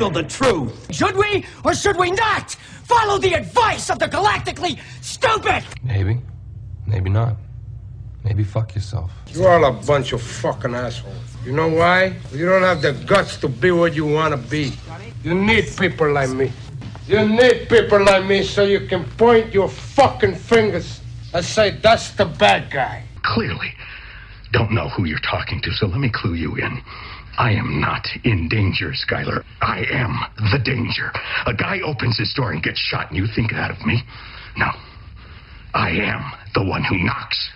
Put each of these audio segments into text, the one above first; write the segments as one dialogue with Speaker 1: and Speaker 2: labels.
Speaker 1: handle the truth.
Speaker 2: Should we or should we not follow the advice of the galactically stupid?
Speaker 3: Maybe. Maybe not. Maybe fuck yourself.
Speaker 4: You're all a bunch of fucking assholes. You know why? You don't have the guts to be what you want to be. You need people like me. You need people like me so you can point your fucking fingers and say, that's the bad guy.
Speaker 5: Clearly, don't know who you're talking to, so let me clue you in. I am not in danger, Skylar. I am the danger. A guy opens his door and gets shot, and you think that of me? No. I am the one who knocks.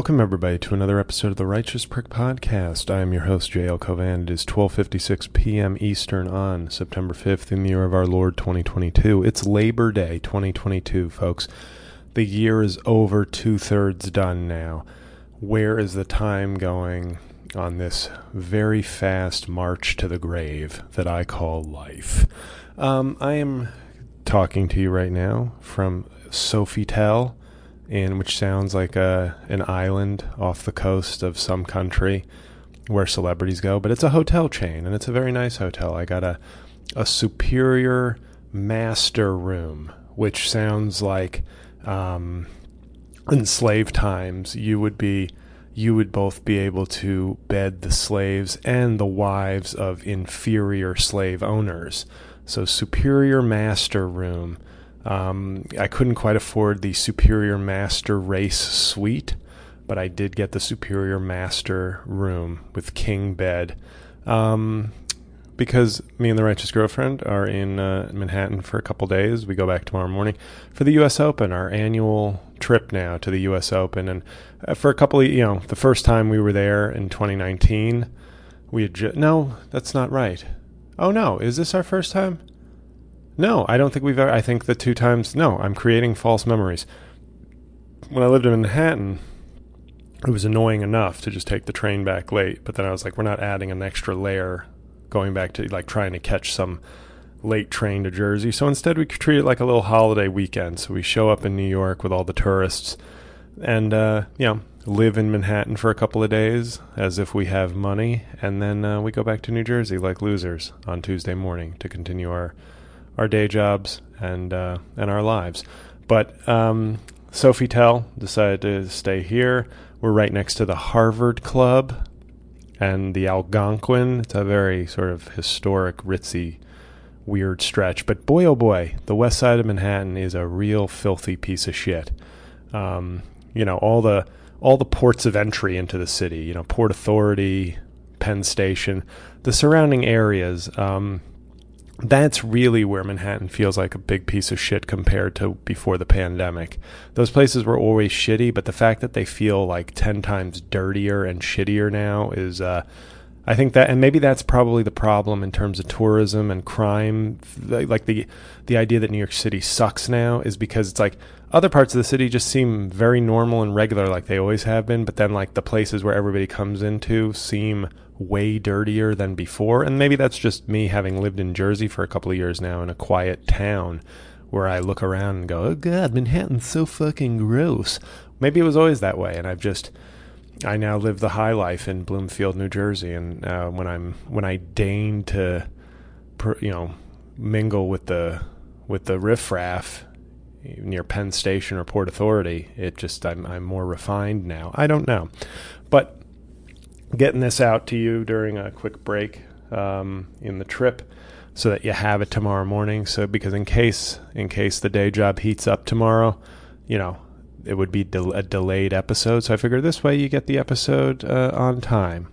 Speaker 6: Welcome everybody to another episode of the Righteous Prick Podcast. I am your host JL Cauvin. It is 12:56 p.m. Eastern on September 5th in the year of our Lord 2022. It's Labor Day 2022, folks. The year is over two thirds done now. Where is the time going on this very fast march to the grave that I call life? Um, I am talking to you right now from Sofitel in which sounds like a an island off the coast of some country where celebrities go, but it's a hotel chain and it's a very nice hotel. I got a a superior master room, which sounds like um, in slave times you would be you would both be able to bed the slaves and the wives of inferior slave owners. So superior master room um, I couldn't quite afford the Superior Master Race Suite, but I did get the Superior Master room with king bed. Um, because me and the Righteous Girlfriend are in uh, Manhattan for a couple days. We go back tomorrow morning for the U.S. Open, our annual trip now to the U.S. Open. And uh, for a couple of, you know, the first time we were there in 2019, we had ju- no, that's not right. Oh no, is this our first time? No, I don't think we've ever. I think the two times. No, I'm creating false memories. When I lived in Manhattan, it was annoying enough to just take the train back late. But then I was like, we're not adding an extra layer going back to like trying to catch some late train to Jersey. So instead, we treat it like a little holiday weekend. So we show up in New York with all the tourists and, uh, you know, live in Manhattan for a couple of days as if we have money. And then uh, we go back to New Jersey like losers on Tuesday morning to continue our our day jobs and uh, and our lives. But um, Sofitel decided to stay here. We're right next to the Harvard Club and the Algonquin. It's a very sort of historic, ritzy, weird stretch. But boy, oh boy, the west side of Manhattan is a real filthy piece of shit. Um, you know all the all the ports of entry into the city. You know, Port Authority, Penn Station, the surrounding areas. Um, that's really where Manhattan feels like a big piece of shit compared to before the pandemic. Those places were always shitty, but the fact that they feel like 10 times dirtier and shittier now is, uh, I think that, and maybe that's probably the problem in terms of tourism and crime. Like the, the idea that New York City sucks now is because it's like other parts of the city just seem very normal and regular, like they always have been. But then, like the places where everybody comes into seem way dirtier than before. And maybe that's just me having lived in Jersey for a couple of years now in a quiet town where I look around and go, oh God, Manhattan's so fucking gross. Maybe it was always that way. And I've just, I now live the high life in Bloomfield, New Jersey. And uh, when I'm, when I deign to, you know, mingle with the, with the riffraff near Penn Station or Port Authority. It just I'm I'm more refined now. I don't know, but getting this out to you during a quick break um, in the trip so that you have it tomorrow morning. So because in case in case the day job heats up tomorrow, you know it would be a delayed episode. So I figured this way you get the episode uh, on time.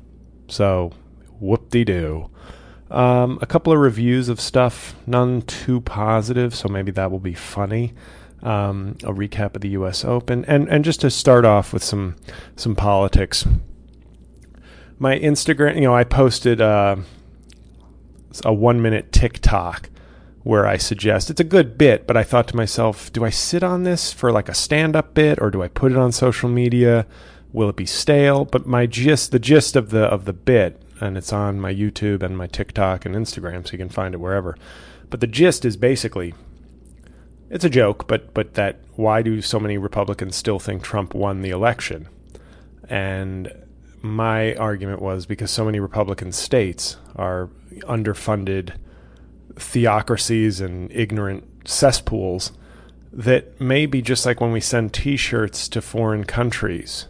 Speaker 6: So whoop de doo. Um, a couple of reviews of stuff, none too positive, so maybe that will be funny. Um, a recap of the U.S. Open, and and just to start off with some some politics. My Instagram, you know, I posted uh, a one minute TikTok where I suggest it's a good bit, but I thought to myself, do I sit on this for like a stand up bit or do I put it on social media? Will it be stale? But my gist, the gist of the of the bit, and it's on my YouTube and my TikTok and Instagram, so you can find it wherever. But the gist is basically it's a joke, but but that why do so many Republicans still think Trump won the election? And my argument was because so many Republican states are underfunded theocracies and ignorant cesspools that maybe just like when we send T-shirts to foreign countries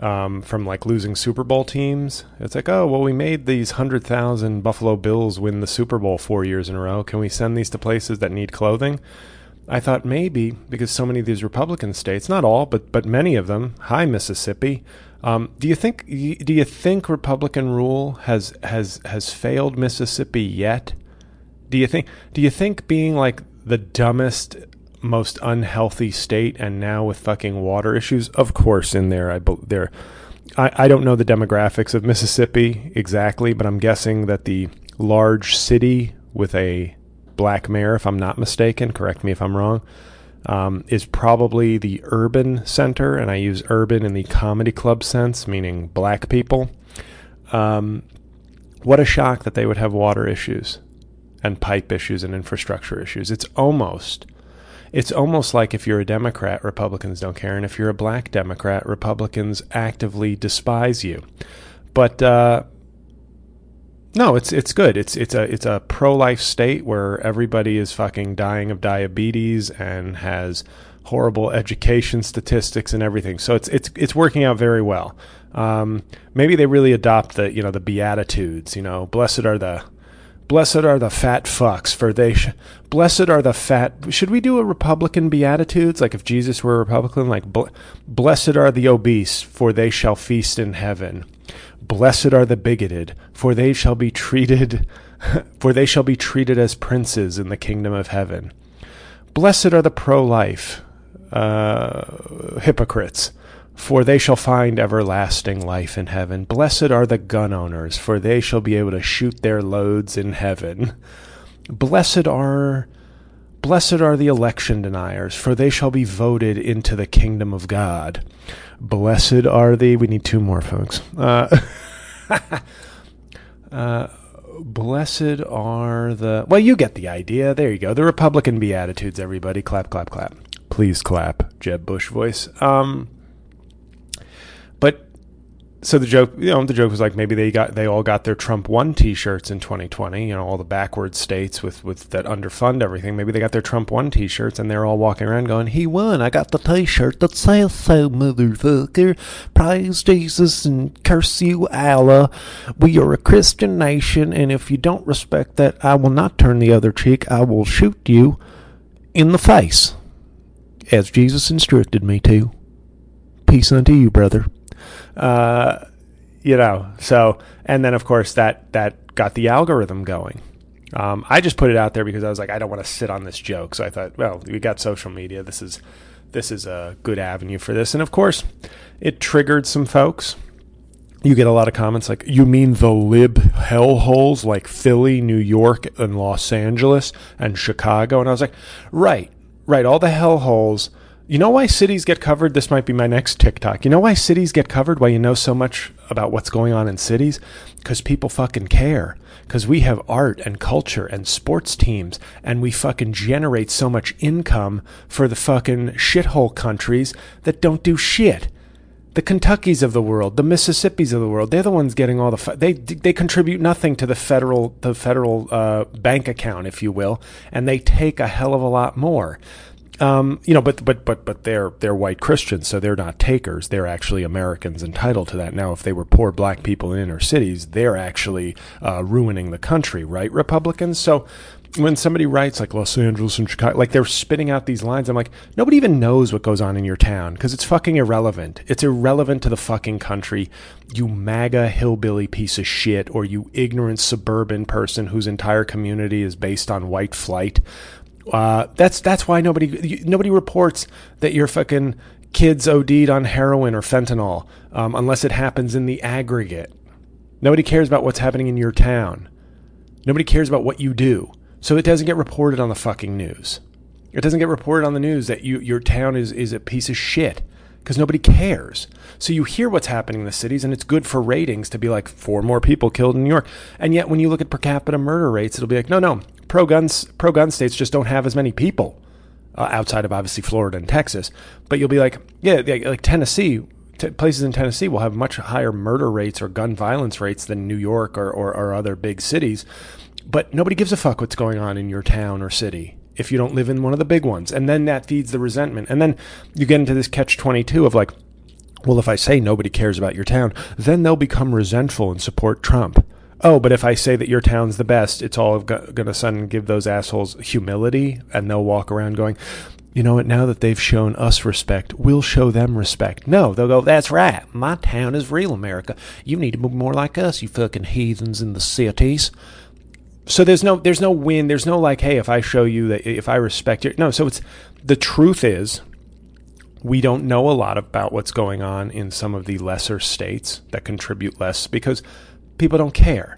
Speaker 6: um, from like losing Super Bowl teams, it's like, oh well, we made these hundred thousand Buffalo Bills win the Super Bowl four years in a row. Can we send these to places that need clothing? I thought maybe because so many of these Republican states, not all, but but many of them, hi Mississippi. Um, do you think do you think Republican rule has has has failed Mississippi yet? Do you think do you think being like the dumbest most unhealthy state and now with fucking water issues of course in there I there I, I don't know the demographics of Mississippi exactly but I'm guessing that the large city with a black mayor if I'm not mistaken correct me if I'm wrong um, is probably the urban center and I use urban in the comedy club sense meaning black people. Um, what a shock that they would have water issues and pipe issues and infrastructure issues. It's almost it's almost like if you're a Democrat, Republicans don't care, and if you're a black Democrat, Republicans actively despise you. But uh, no, it's it's good. It's it's a it's a pro life state where everybody is fucking dying of diabetes and has horrible education statistics and everything. So it's it's it's working out very well. Um, maybe they really adopt the you know the beatitudes. You know, blessed are the Blessed are the fat fucks, for they. Sh- blessed are the fat. Should we do a Republican beatitudes? Like if Jesus were a Republican, like blessed are the obese, for they shall feast in heaven. Blessed are the bigoted, for they shall be treated, for they shall be treated as princes in the kingdom of heaven. Blessed are the pro-life uh, hypocrites for they shall find everlasting life in heaven. Blessed are the gun owners, for they shall be able to shoot their loads in heaven. Blessed are blessed are the election deniers, for they shall be voted into the kingdom of God. Blessed are the we need two more folks. Uh, uh, blessed are the well you get the idea there you go the republican beatitudes everybody clap clap clap please clap jeb bush voice um so the joke, you know, the joke was like maybe they got they all got their Trump one T-shirts in 2020. You know, all the backward states with with that underfund everything. Maybe they got their Trump one T-shirts and they're all walking around going, "He won! I got the T-shirt that says so, motherfucker! Praise Jesus and curse you, Allah! We are a Christian nation, and if you don't respect that, I will not turn the other cheek. I will shoot you in the face, as Jesus instructed me to. Peace unto you, brother." Uh, you know, so and then of course that that got the algorithm going. Um, I just put it out there because I was like, I don't want to sit on this joke. So I thought, well, we got social media. This is this is a good avenue for this. And of course, it triggered some folks. You get a lot of comments like, "You mean the lib hellholes like Philly, New York, and Los Angeles and Chicago?" And I was like, "Right, right, all the hellholes." You know why cities get covered? This might be my next TikTok. You know why cities get covered? Why you know so much about what's going on in cities? Because people fucking care. Because we have art and culture and sports teams, and we fucking generate so much income for the fucking shithole countries that don't do shit. The Kentuckys of the world, the Mississippis of the world, they're the ones getting all the. they they contribute nothing to the federal the federal uh, bank account, if you will, and they take a hell of a lot more Um, you know, but but but but they're they're white Christians, so they're not takers. They're actually Americans entitled to that. Now, if they were poor black people in inner cities, they're actually uh, ruining the country, right? Republicans. So when somebody writes like Los Angeles and Chicago, like they're spitting out these lines, I'm like, nobody even knows what goes on in your town because it's fucking irrelevant. It's irrelevant to the fucking country. You MAGA hillbilly piece of shit, or you ignorant suburban person whose entire community is based on white flight. Uh, that's that's why nobody nobody reports that your fucking kids OD'd on heroin or fentanyl um, unless it happens in the aggregate. Nobody cares about what's happening in your town. Nobody cares about what you do. So it doesn't get reported on the fucking news. It doesn't get reported on the news that you, your town is, is a piece of shit because nobody cares. So you hear what's happening in the cities, and it's good for ratings to be like four more people killed in New York. And yet, when you look at per capita murder rates, it'll be like, no, no, pro guns, pro gun states just don't have as many people uh, outside of obviously Florida and Texas. But you'll be like, yeah, like Tennessee. T- places in Tennessee will have much higher murder rates or gun violence rates than New York or, or, or other big cities. But nobody gives a fuck what's going on in your town or city if you don't live in one of the big ones. And then that feeds the resentment. And then you get into this catch 22 of like, well, if I say nobody cares about your town, then they'll become resentful and support Trump. Oh, but if I say that your town's the best, it's all going to suddenly give those assholes humility and they'll walk around going, you know what, now that they've shown us respect, we'll show them respect. No, they'll go, that's right. My town is real America. You need to be more like us, you fucking heathens in the cities so there's no there's no win there's no like hey if i show you that if i respect you no so it's the truth is we don't know a lot about what's going on in some of the lesser states that contribute less because people don't care.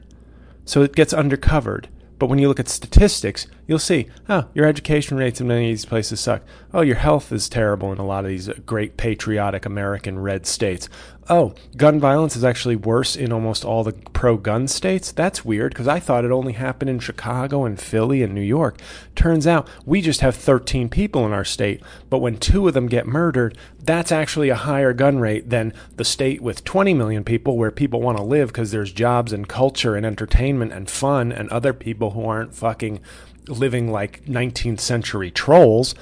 Speaker 6: So it gets undercovered. But when you look at statistics, you'll see, oh, your education rates in many of these places suck. Oh, your health is terrible in a lot of these uh, great patriotic American red states. Oh, gun violence is actually worse in almost all the pro gun states? That's weird because I thought it only happened in Chicago and Philly and New York. Turns out we just have 13 people in our state, but when two of them get murdered, that's actually a higher gun rate than the state with 20 million people where people want to live because there's jobs and culture and entertainment and fun and other people who aren't fucking living like 19th century trolls.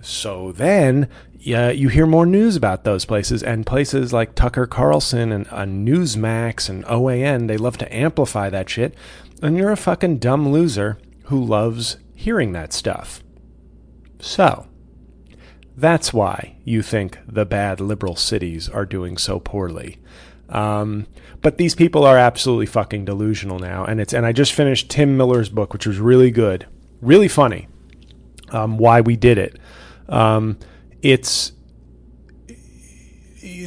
Speaker 6: So then yeah, you hear more news about those places and places like Tucker Carlson and uh, Newsmax and OAN. They love to amplify that shit, and you're a fucking dumb loser who loves hearing that stuff. So, that's why you think the bad liberal cities are doing so poorly. Um, but these people are absolutely fucking delusional now, and it's and I just finished Tim Miller's book, which was really good, really funny. Um, why we did it. Um, it's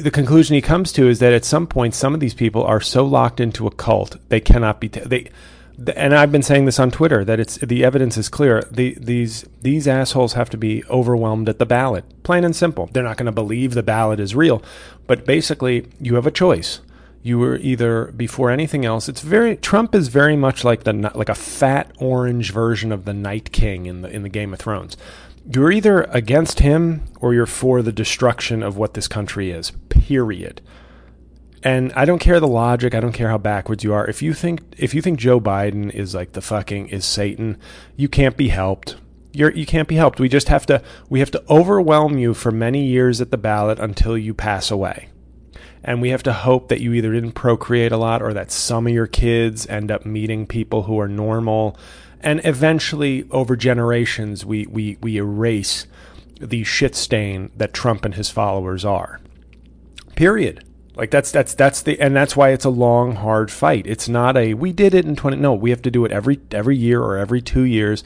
Speaker 6: the conclusion he comes to is that at some point some of these people are so locked into a cult they cannot be t- they and I've been saying this on Twitter that it's the evidence is clear. The, these these assholes have to be overwhelmed at the ballot, plain and simple. They're not going to believe the ballot is real, but basically you have a choice. You were either before anything else. It's very Trump is very much like the like a fat orange version of the Night King in the in the Game of Thrones you're either against him or you're for the destruction of what this country is. Period. And I don't care the logic. I don't care how backwards you are. If you think if you think Joe Biden is like the fucking is Satan, you can't be helped. You're you can't be helped. We just have to we have to overwhelm you for many years at the ballot until you pass away. And we have to hope that you either didn't procreate a lot or that some of your kids end up meeting people who are normal and eventually over generations we we we erase the shit stain that Trump and his followers are. Period. Like that's that's that's the and that's why it's a long hard fight. It's not a we did it in 20 no, we have to do it every every year or every 2 years.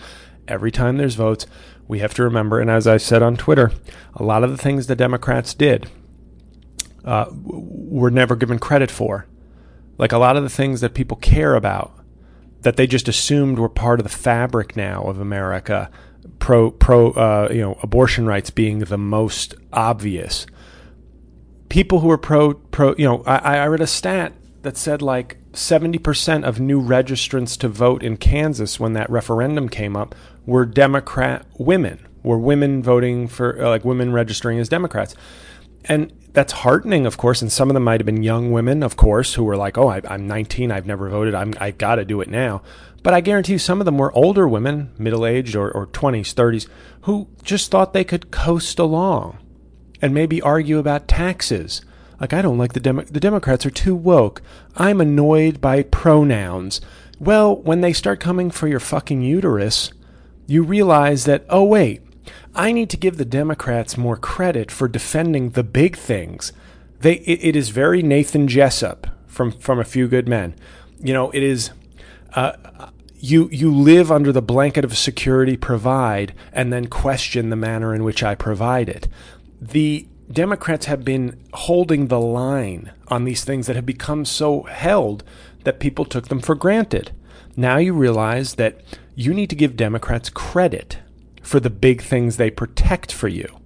Speaker 6: Every time there's votes, we have to remember and as I said on Twitter, a lot of the things the Democrats did uh, were never given credit for. Like a lot of the things that people care about that they just assumed were part of the fabric now of America. Pro pro uh, you know abortion rights being the most obvious. People who are pro pro you know I, I read a stat that said like seventy percent of new registrants to vote in Kansas when that referendum came up were Democrat women, were women voting for uh, like women registering as Democrats, and that's heartening, of course. And some of them might have been young women, of course, who were like, "Oh, I, am 19. I've never voted. I'm I got to do it now." But I guarantee you, some of them were older women, middle aged or, or 20s, 30s, who just thought they could coast along and maybe argue about taxes. Like, I don't like the Demo- the Democrats are too woke. I'm annoyed by pronouns. Well, when they start coming for your fucking uterus, you realize that, oh, wait, I need to give the Democrats more credit for defending the big things. They, it, it is very Nathan Jessup from, from A Few Good Men. You know, it is. Uh, you you live under the blanket of security provide and then question the manner in which I provide it. The Democrats have been holding the line on these things that have become so held that people took them for granted. Now you realize that you need to give Democrats credit for the big things they protect for you.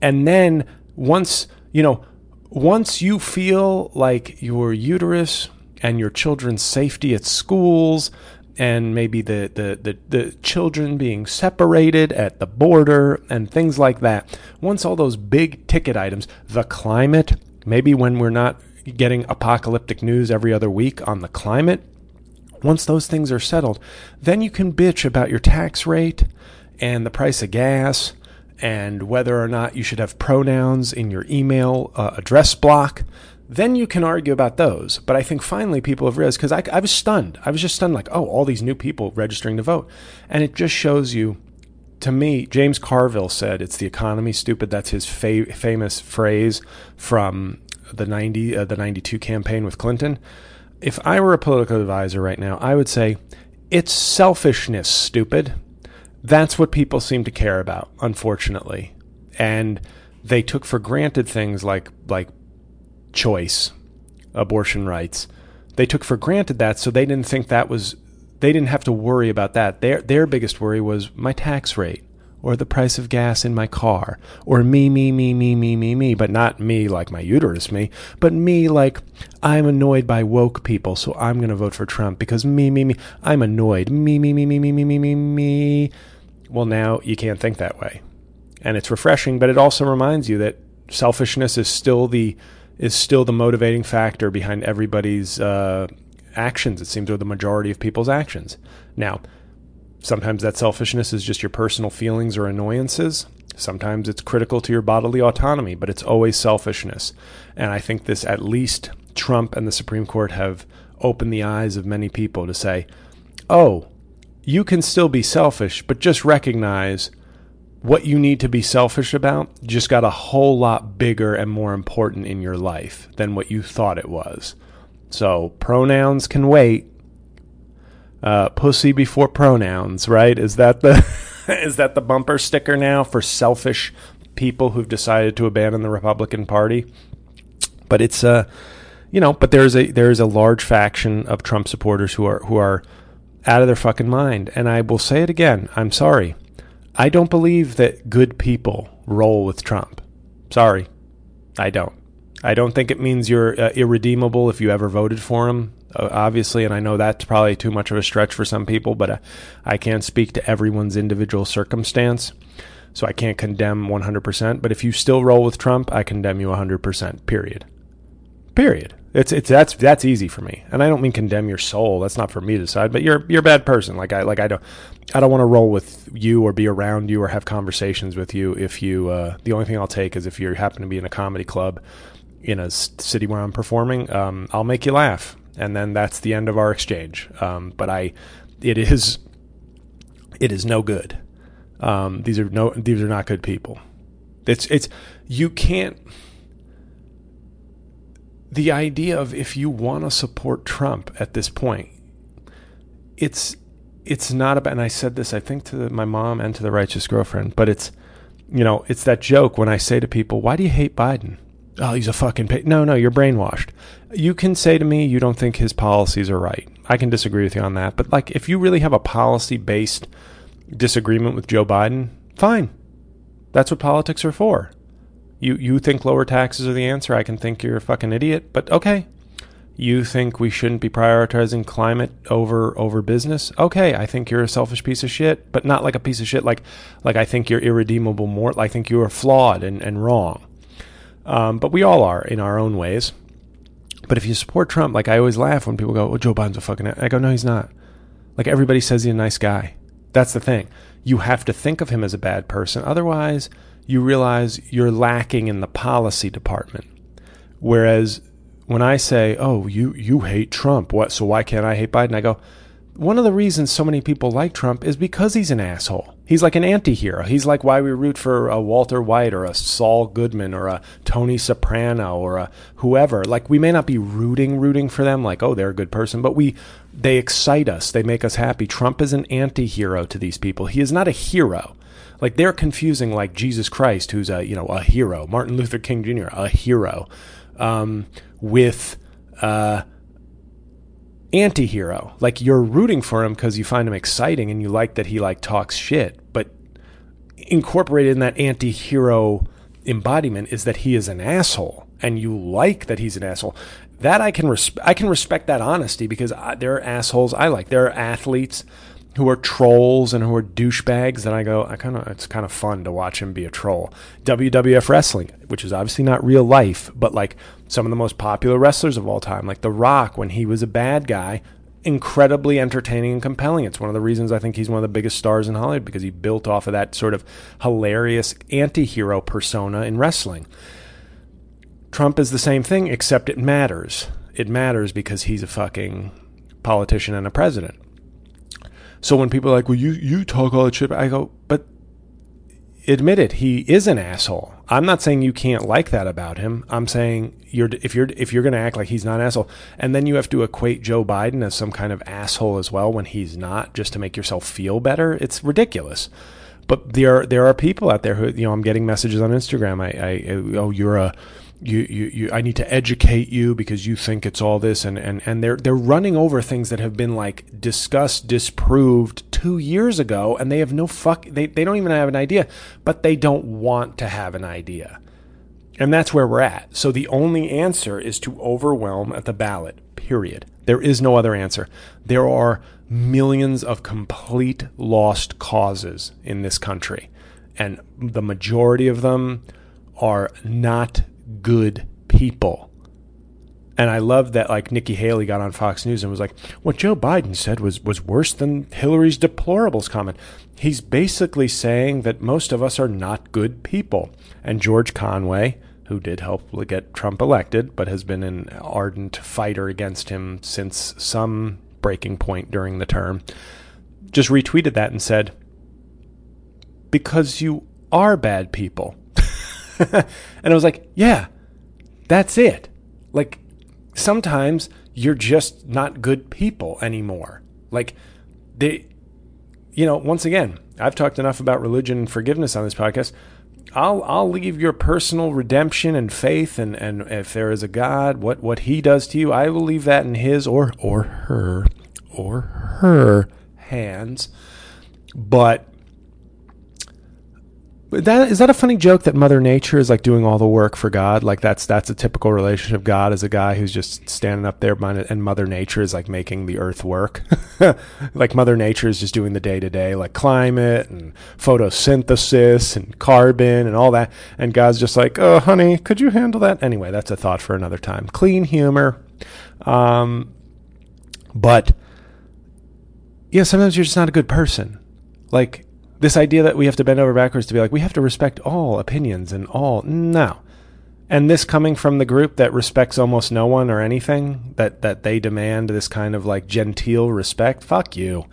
Speaker 6: And then once, you know, once you feel like your uterus and your children's safety at schools and maybe the, the, the, the, children being separated at the border and things like that. Once all those big ticket items, the climate, maybe when we're not getting apocalyptic news every other week on the climate, once those things are settled, then you can bitch about your tax rate and the price of gas and whether or not you should have pronouns in your email uh, address block then you can argue about those. But I think finally people have realized because I, I was stunned. I was just stunned, like, oh, all these new people registering to vote. And it just shows you, to me, James Carville said, it's the economy, stupid. That's his fa- famous phrase from the 90, uh, the 92 campaign with Clinton. If I were a political advisor right now, I would say, it's selfishness, stupid. That's what people seem to care about, unfortunately. And they took for granted things like like choice, abortion rights. They took for granted that, so they didn't think that was they didn't have to worry about that. Their their biggest worry was my tax rate or the price of gas in my car or me me me me me me me but not me like my uterus me but me like i'm annoyed by woke people so i'm going to vote for trump because me me me i'm annoyed me me me me me me me me me well now you can't think that way and it's refreshing but it also reminds you that selfishness is still the is still the motivating factor behind everybody's uh, actions, it seems, or the majority of people's actions. Now, sometimes that selfishness is just your personal feelings or annoyances. Sometimes it's critical to your bodily autonomy, but it's always selfishness. And I think this, at least Trump and the Supreme Court have opened the eyes of many people to say, oh, you can still be selfish, but just recognize what you need to be selfish about just got a whole lot bigger and more important in your life than what you thought it was. So pronouns can wait. Uh, pussy before pronouns, right? Is that the is that the bumper sticker now for selfish people who've decided to abandon the Republican Party? But it's uh you know, but there's a there's a large faction of Trump supporters who are who are out of their fucking mind. And I will say it again. I'm sorry. I don't believe that good people roll with Trump. Sorry, I don't. I don't think it means you're uh, irredeemable if you ever voted for him, uh, obviously, and I know that's probably too much of a stretch for some people, but uh, I can't speak to everyone's individual circumstance, so I can't condemn 100%. But if you still roll with Trump, I condemn you 100%, period. Period. It's it's that's that's easy for me, and I don't mean condemn your soul. That's not for me to decide. But you're you're a bad person. Like I like I don't I don't want to roll with you or be around you or have conversations with you if you. Uh, the only thing I'll take is if you happen to be in a comedy club in a city where I'm performing. Um, I'll make you laugh, and then that's the end of our exchange. Um, but I, it is, it is no good. Um, these are no these are not good people. It's it's you can't the idea of if you want to support Trump at this point, it's it's not about. And I said this, I think, to the, my mom and to the righteous girlfriend, but it's you know, it's that joke when I say to people, "Why do you hate Biden?" Oh, he's a fucking. No, no, you're brainwashed. You can say to me you don't think his policies are right. I can disagree with you on that, but like if you really have a policy based disagreement with Joe Biden, fine. That's what politics are for. You you think lower taxes are the answer? I can think you're a fucking idiot, but okay. You think we shouldn't be prioritizing climate over over business? Okay, I think you're a selfish piece of shit, but not like a piece of shit like like I think you're irredeemable more I think you are flawed and, and wrong. Um, but we all are in our own ways. But if you support Trump, like I always laugh when people go, "Oh, Joe Biden's a fucking," a-" I go, "No, he's not." Like everybody says he's a nice guy. That's the thing. You have to think of him as a bad person. Otherwise, you realize you're lacking in the policy department. Whereas when I say, "Oh, you you hate Trump," what? So why can't I hate Biden? I go, one of the reasons so many people like Trump is because he's an asshole. He's like an anti-hero. He's like why we root for a Walter White or a Saul Goodman or a Tony Soprano or a whoever. Like we may not be rooting rooting for them like oh they're a good person, but we they excite us. They make us happy. Trump is an anti-hero to these people. He is not a hero. Like they're confusing like Jesus Christ who's a, you know, a hero, Martin Luther King Jr., a hero um, with uh anti-hero. Like you're rooting for him because you find him exciting and you like that he like talks shit but incorporated in that anti-hero embodiment is that he is an asshole and you like that he's an asshole. That i can res- i can respect that honesty because I, there are assholes i like. There are athletes who are trolls and who are douchebags and i go i kind of it's kind of fun to watch him be a troll. Wwf wrestling which is obviously not real life but like some of the most popular wrestlers of all time like the rock when he was a bad guy incredibly entertaining and compelling. It's one of the reasons i think he's one of the biggest stars in hollywood because he built off of that sort of hilarious anti-hero persona in wrestling. Trump is the same thing except it matters. It matters because he's a fucking politician and a president so when people are like, "Well, you you talk all that shit," I go, "But admit it, he is an asshole." I'm not saying you can't like that about him. I'm saying you're if you're if you're going to act like he's not an asshole, and then you have to equate Joe Biden as some kind of asshole as well when he's not, just to make yourself feel better. It's ridiculous. But there there are people out there who you know I'm getting messages on Instagram. I, I oh you're a you, you, you, I need to educate you because you think it's all this and, and, and they're, they're running over things that have been like discussed, disproved two years ago and they have no fuck, they, they don't even have an idea, but they don't want to have an idea. And that's where we're at. So the only answer is to overwhelm at the ballot, period. There is no other answer. There are millions of complete lost causes in this country, and the majority of them are not good people. And I love that like Nikki Haley got on Fox News and was like, what Joe Biden said was was worse than Hillary's deplorables comment. He's basically saying that most of us are not good people. And George Conway, who did help get Trump elected, but has been an ardent fighter against him since some breaking point during the term, just retweeted that and said, Because you are bad people. and I was like, yeah, that's it. Like, sometimes you're just not good people anymore. Like, they, you know, once again, I've talked enough about religion and forgiveness on this podcast. I'll I'll leave your personal redemption and faith and, and if there is a God, what, what he does to you, I will leave that in his or or her or her hands. But that is that a funny joke that Mother Nature is like doing all the work for God? Like that's that's a typical relationship. God is a guy who's just standing up there, and Mother Nature is like making the Earth work. like Mother Nature is just doing the day to day, like climate and photosynthesis and carbon and all that. And God's just like, oh, honey, could you handle that? Anyway, that's a thought for another time. Clean humor, um, but yeah, sometimes you're just not a good person. Like this idea that we have to bend over backwards to be like we have to respect all opinions and all no. And this coming from the group that respects almost no one or anything that that they demand this kind of like genteel respect fuck you.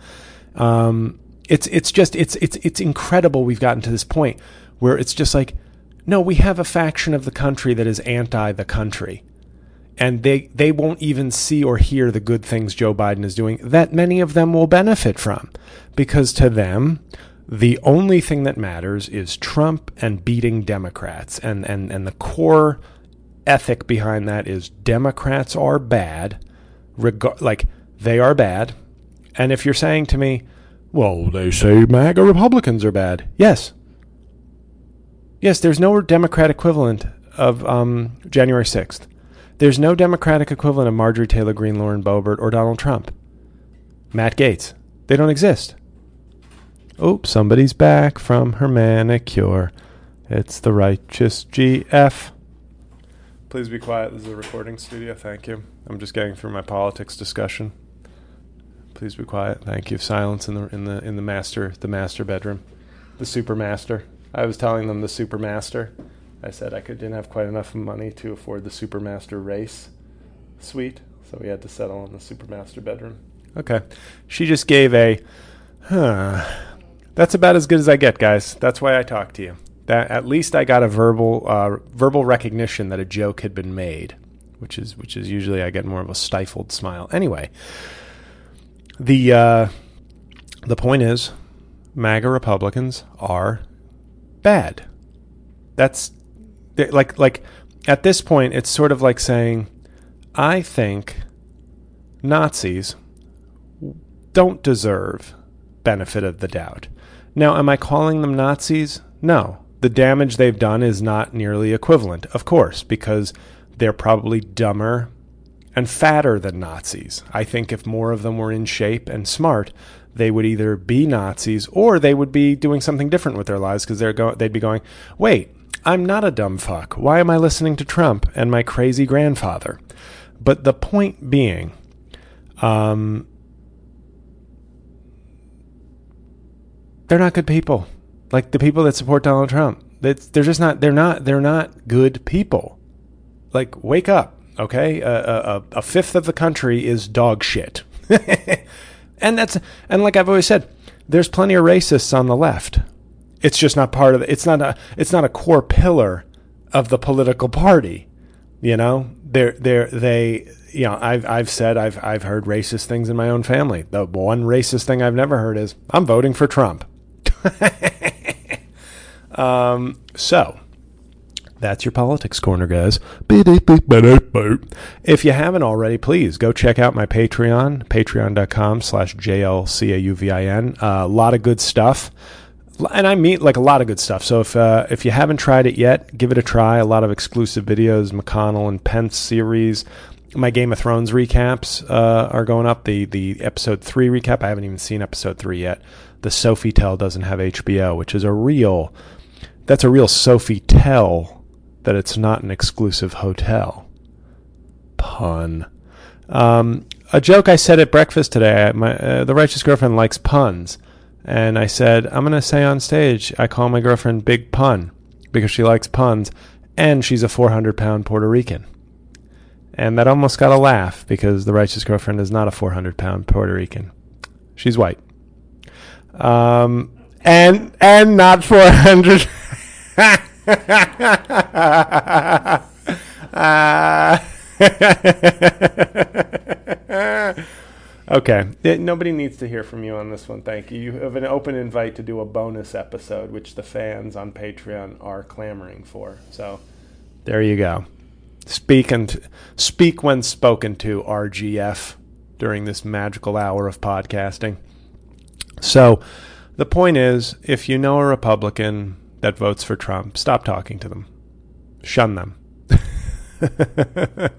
Speaker 6: Um, it's it's just it's it's it's incredible we've gotten to this point where it's just like no we have a faction of the country that is anti the country. And they they won't even see or hear the good things Joe Biden is doing that many of them will benefit from. Because to them the only thing that matters is Trump and beating Democrats. And, and, and the core ethic behind that is Democrats are bad, reg- like they are bad. And if you're saying to me, well, they say MAGA Republicans are bad. Yes. Yes, there's no Democrat equivalent of um, January 6th. There's no Democratic equivalent of Marjorie Taylor Greene, Lauren Boebert, or Donald Trump. Matt Gaetz. They don't exist. Oops, somebody's back from her manicure. It's the righteous GF. Please be quiet. This is a recording studio. Thank you. I'm just getting through my politics discussion. Please be quiet. Thank you. Silence in the in the in the master the master bedroom, the supermaster. I was telling them the supermaster. I said I could didn't have quite enough money to afford the supermaster race suite, so we had to settle on the supermaster bedroom. Okay. She just gave a. Huh. That's about as good as I get, guys. That's why I talk to you. That at least I got a verbal uh, verbal recognition that a joke had been made, which is which is usually I get more of a stifled smile. Anyway, the uh, the point is, MAGA Republicans are bad. That's like like at this point, it's sort of like saying, I think Nazis don't deserve benefit of the doubt. Now, am I calling them Nazis? No. The damage they've done is not nearly equivalent, of course, because they're probably dumber and fatter than Nazis. I think if more of them were in shape and smart, they would either be Nazis or they would be doing something different with their lives because they're go- they'd be going, wait, I'm not a dumb fuck. Why am I listening to Trump and my crazy grandfather? But the point being, um, they're not good people. Like the people that support Donald Trump, they're just not. They're not. They're not good people. Like wake up, okay? A, a, a fifth of the country is dog shit, and that's and like I've always said, there's plenty of racists on the left. It's just not part of. It's not a. It's not a core pillar of the political party. You know, they're they're they. You know, I've I've said I've I've heard racist things in my own family. The one racist thing I've never heard is I'm voting for Trump. Um, so that's your politics corner, guys. If you haven't already, please go check out my Patreon, patreon.com slash JLCAUVIN. Uh, a lot of good stuff. And I mean like a lot of good stuff. So if uh, if you haven't tried it yet, give it a try. A lot of exclusive videos, McConnell and Pence series. My Game of Thrones recaps uh, are going up. The the episode three recap. I haven't even seen episode three yet the Sofitel doesn't have HBO, which is a real that's a real Sofitel that it's not an exclusive hotel. Pun. Um, a joke I said at breakfast today. My uh, the righteous girlfriend likes puns, and I said I'm to say on stage I call my girlfriend Big Pun because she likes puns, and she's a 400 pound Puerto Rican. And that almost got a laugh because the righteous girlfriend is not a 400 pound Puerto Rican. She's white. Um, and and not 400. uh, okay. Nobody needs to hear from you on this one. Thank you. You have an open invite to do a bonus episode, which the fans on Patreon are clamoring for. So there you go. Speak and speak when spoken to, RGF, during this magical hour of podcasting. So the point is if you know a Republican that votes for Trump, stop talking to them, shun them.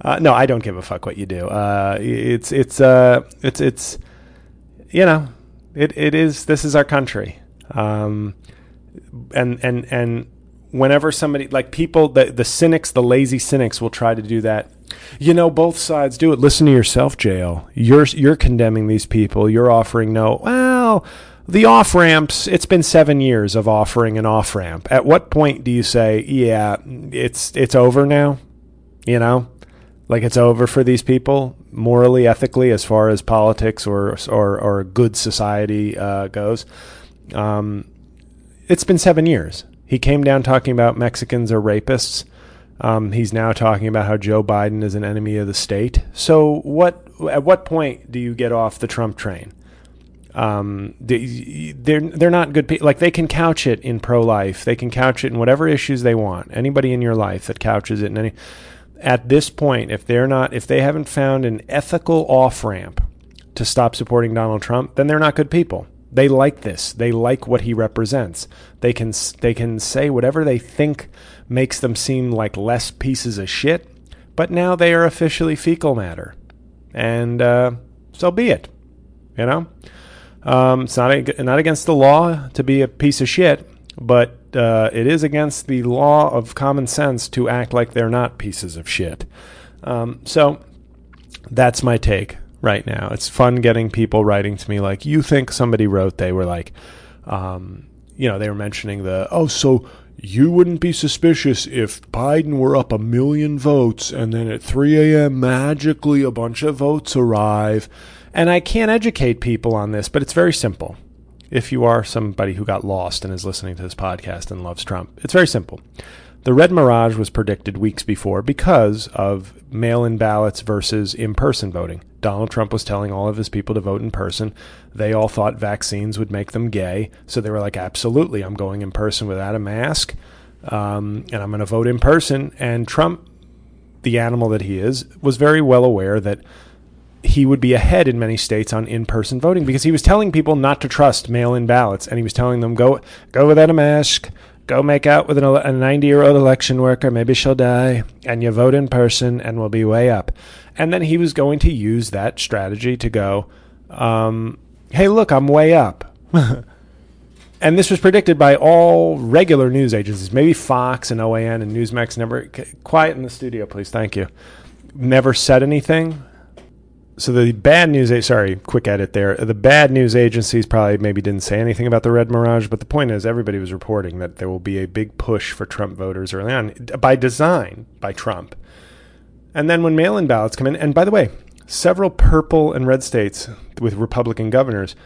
Speaker 6: uh, no, I don't give a fuck what you do. Uh, it's it's uh, it's it's you know it it is this is our country, um, and and and whenever somebody like people the the cynics the lazy cynics will try to do that you know, both sides do it. Listen to yourself, JL. You're you're condemning these people. You're offering no. Well, the off ramps. It's been seven years of offering an off ramp. At what point do you say, yeah, it's it's over now? You know, like it's over for these people morally, ethically, as far as politics or or or good society uh, goes. Um, it's been seven years. He came down talking about Mexicans are rapists. Um, he's now talking about how Joe Biden is an enemy of the state. So, what at what point do you get off the Trump train? Um, they're they're not good people. Like they can couch it in pro life. They can couch it in whatever issues they want. Anybody in your life that couches it in any. At this point, if they're not, if they haven't found an ethical off ramp to stop supporting Donald Trump, then they're not good people. They like this. They like what he represents. They can they can say whatever they think makes them seem like less pieces of shit, but now they are officially fecal matter, and uh, so be it. You know, um, it's not not against the law to be a piece of shit, but uh, it is against the law of common sense to act like they're not pieces of shit. Um, so that's my take right now. It's fun getting people writing to me like, you think somebody wrote, they were like, um, you know, they were mentioning the, oh, so you wouldn't be suspicious if Biden were up a million votes and then at 3 a.m. magically a bunch of votes arrive. And I can't educate people on this, but it's very simple. If you are somebody who got lost and is listening to this podcast and loves Trump, it's very simple. The Red Mirage was predicted weeks before because of mail in ballots versus in person voting. Donald Trump was telling all of his people to vote in person. They all thought vaccines would make them gay. So they were like, absolutely, I'm going in person without a mask um, and I'm going to vote in person. And Trump, the animal that he is, was very well aware that he would be ahead in many states on in-person voting because he was telling people not to trust mail-in ballots and he was telling them go go without a mask go make out with an, a 90 year old election worker. Maybe she'll die. And you vote in person and we'll be way up. And then he was going to use that strategy to go um, hey look i'm way up. And this was predicted by all regular news agencies maybe fox and oan and newsmax never quiet in the studio please. Thank you. Never said anything so the bad news sorry quick edit there. The bad news agencies probably maybe didn't say anything about the red mirage but the point is everybody was reporting that there will be a big push for trump voters early on by design by trump. And then when mail-in ballots come in and by the way several purple and red states with republican governors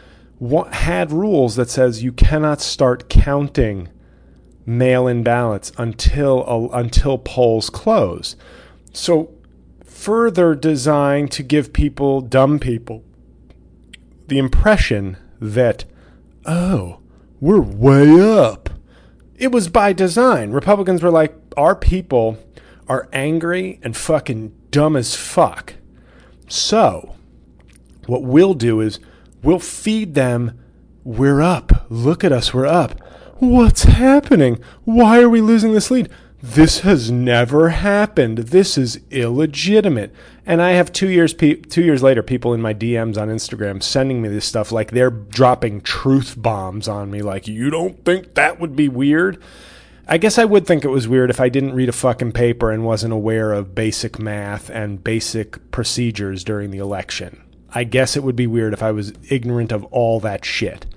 Speaker 6: had rules that says you cannot start counting mail-in ballots until until polls close. So further designed to give people, dumb people, the impression that, oh, we're way up. It was by design. Republicans were like, our people are angry and fucking dumb as fuck. So, what we'll do is we'll feed them, we're up. Look at us, we're up. What's happening? Why are we losing this lead? This has never happened. This is illegitimate. And I have two years, pe- two years later, people in my DMs on Instagram sending me this stuff like they're dropping truth bombs on me. Like, you don't think that would be weird? I guess I would think it was weird if I didn't read a fucking paper and wasn't aware of basic math and basic procedures during the election. I guess it would be weird if I was ignorant of all that shit.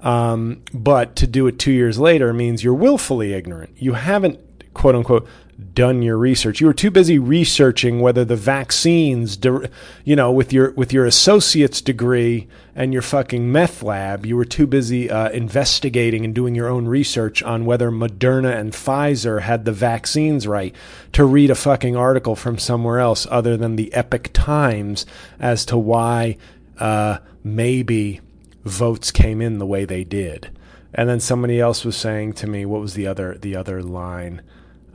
Speaker 6: Um, but to do it two years later means you're willfully ignorant. You haven't quote unquote done your research. You were too busy researching whether the vaccines, you know, with your with your associate's degree and your fucking meth lab, you were too busy uh, investigating and doing your own research on whether Moderna and Pfizer had the vaccines right to read a fucking article from somewhere else other than the Epoch Times as to why uh, maybe votes came in the way they did. And then somebody else was saying to me, what was the other the other line?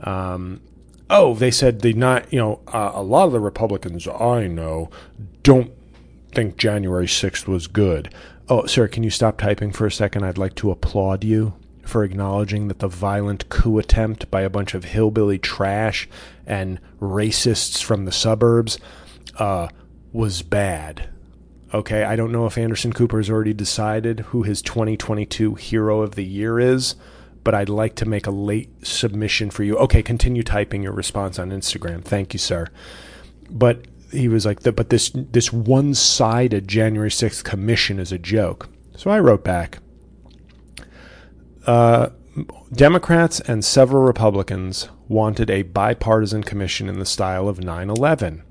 Speaker 6: Um, oh, they said they not, you know, uh, a lot of the Republicans I know don't think January 6th was good. Oh, sir, can you stop typing for a second? I'd like to applaud you for acknowledging that the violent coup attempt by a bunch of hillbilly trash and racists from the suburbs uh, was bad. Okay, I don't know if Anderson Cooper has already decided who his 2022 Hero of the Year is but I'd like to make a late submission for you. Okay, continue typing your response on Instagram. Thank you, sir. But he was like, but this this one-sided January 6th commission is a joke. So I wrote back. Uh, Democrats and several Republicans wanted a bipartisan commission in the style of 9 11.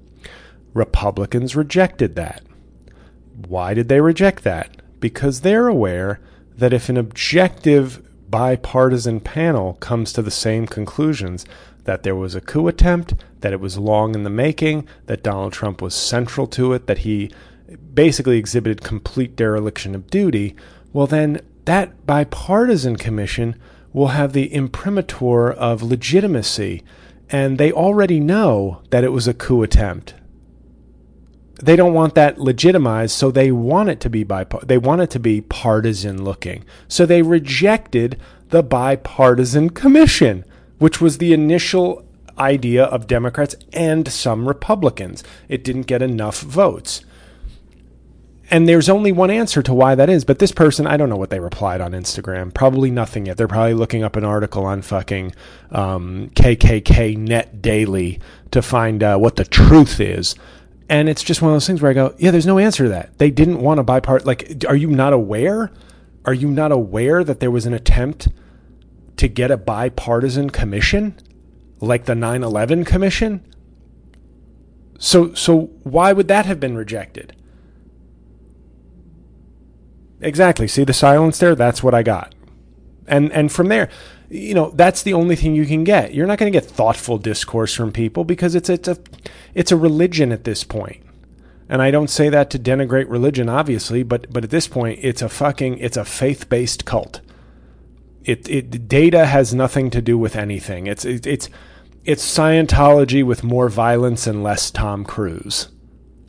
Speaker 6: Republicans rejected that. Why did they reject that? Because they're aware that if an objective bipartisan panel comes to the same conclusions that there was a coup attempt, that it was long in the making, that Donald Trump was central to it, that he basically exhibited complete dereliction of duty, well, then that bipartisan commission will have the imprimatur of legitimacy. And they already know that it was a coup attempt they don't want that legitimized, so they want it to be bipart- they want it to be partisan looking. So they rejected the bipartisan commission, which was the initial idea of Democrats and some Republicans. It didn't get enough votes. and there's only one answer to why that is. But this person, I don't know what they replied on Instagram. Probably nothing yet. They're probably looking up an article on fucking um, KKK Net Daily to find uh, what the truth is. And it's just one of those things where I go, yeah, there's no answer to that. They didn't want to buy part. Like, are you not aware? Are you not aware that there was an attempt to get a bipartisan commission, like the 9/11 commission? So, so why would that have been rejected? Exactly. See the silence there? That's what I got. And and from there, you know, that's the only thing you can get. You're not going to get thoughtful discourse from people because it's it's a it's a religion at this point. And I don't say that to denigrate religion obviously, but but at this point it's a fucking it's a faith-based cult. It it data has nothing to do with anything. It's it, it's it's Scientology with more violence and less Tom Cruise.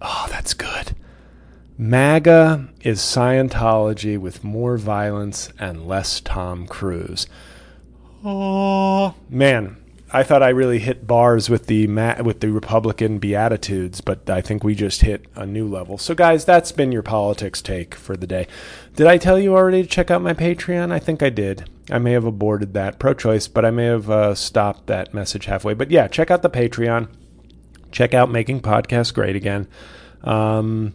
Speaker 6: Oh, that's good. MAGA is Scientology with more violence and less Tom Cruise. Oh man, I thought I really hit bars with the with the Republican beatitudes, but I think we just hit a new level. So, guys, that's been your politics take for the day. Did I tell you already to check out my Patreon? I think I did. I may have aborted that pro-choice, but I may have uh, stopped that message halfway. But yeah, check out the Patreon. Check out making podcasts great again. Um,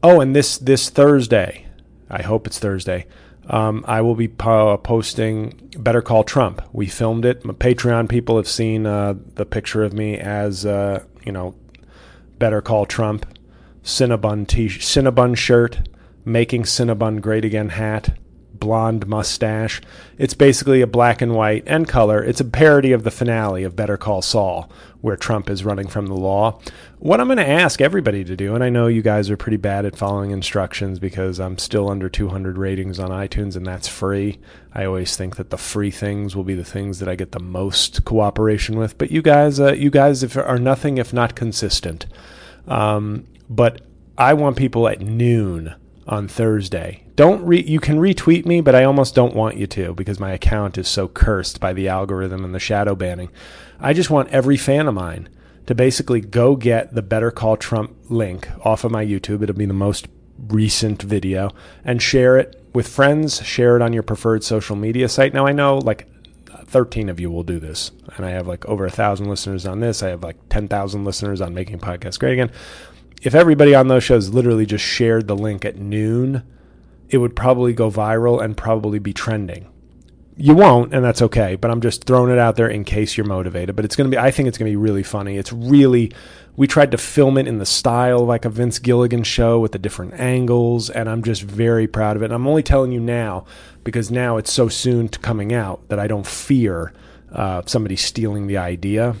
Speaker 6: oh, and this this Thursday, I hope it's Thursday um, I will be po- posting Better Call Trump. We filmed it. My Patreon people have seen uh, the picture of me as, uh, you know, Better Call Trump, Cinnabon, t- Cinnabon shirt, making Cinnabon great again hat, blonde mustache. It's basically a black and white and color. It's a parody of the finale of Better Call Saul, where Trump is running from the law. What I'm going to ask everybody to do, and I know you guys are pretty bad at following instructions because I'm still under 200 ratings on iTunes and that's free. I always think that the free things will be the things that I get the most cooperation with. But you guys, uh, you guys are nothing if not consistent. Um, but I want people at noon on Thursday. Don't re- you can retweet me, but I almost don't want you to because my account is so cursed by the algorithm and the shadow banning. I just want every fan of mine to basically go get the Better Call Trump link off of my YouTube. It'll be the most recent video and share it with friends, share it on your preferred social media site. Now I know like 13 of you will do this and I have like over a thousand listeners on this. I have like 10,000 listeners on making podcasts great again if everybody on those shows literally just shared the link at noon, it would probably go viral and probably be trending. You won't, and that's okay, but I'm just throwing it out there in case you're motivated. But it's going to be, I think it's going to be really funny. It's really, we tried to film it in the style like a Vince Gilligan show with the different angles, and I'm just very proud of it. And I'm only telling you now because now it's so soon to coming out that I don't fear uh, somebody stealing the idea.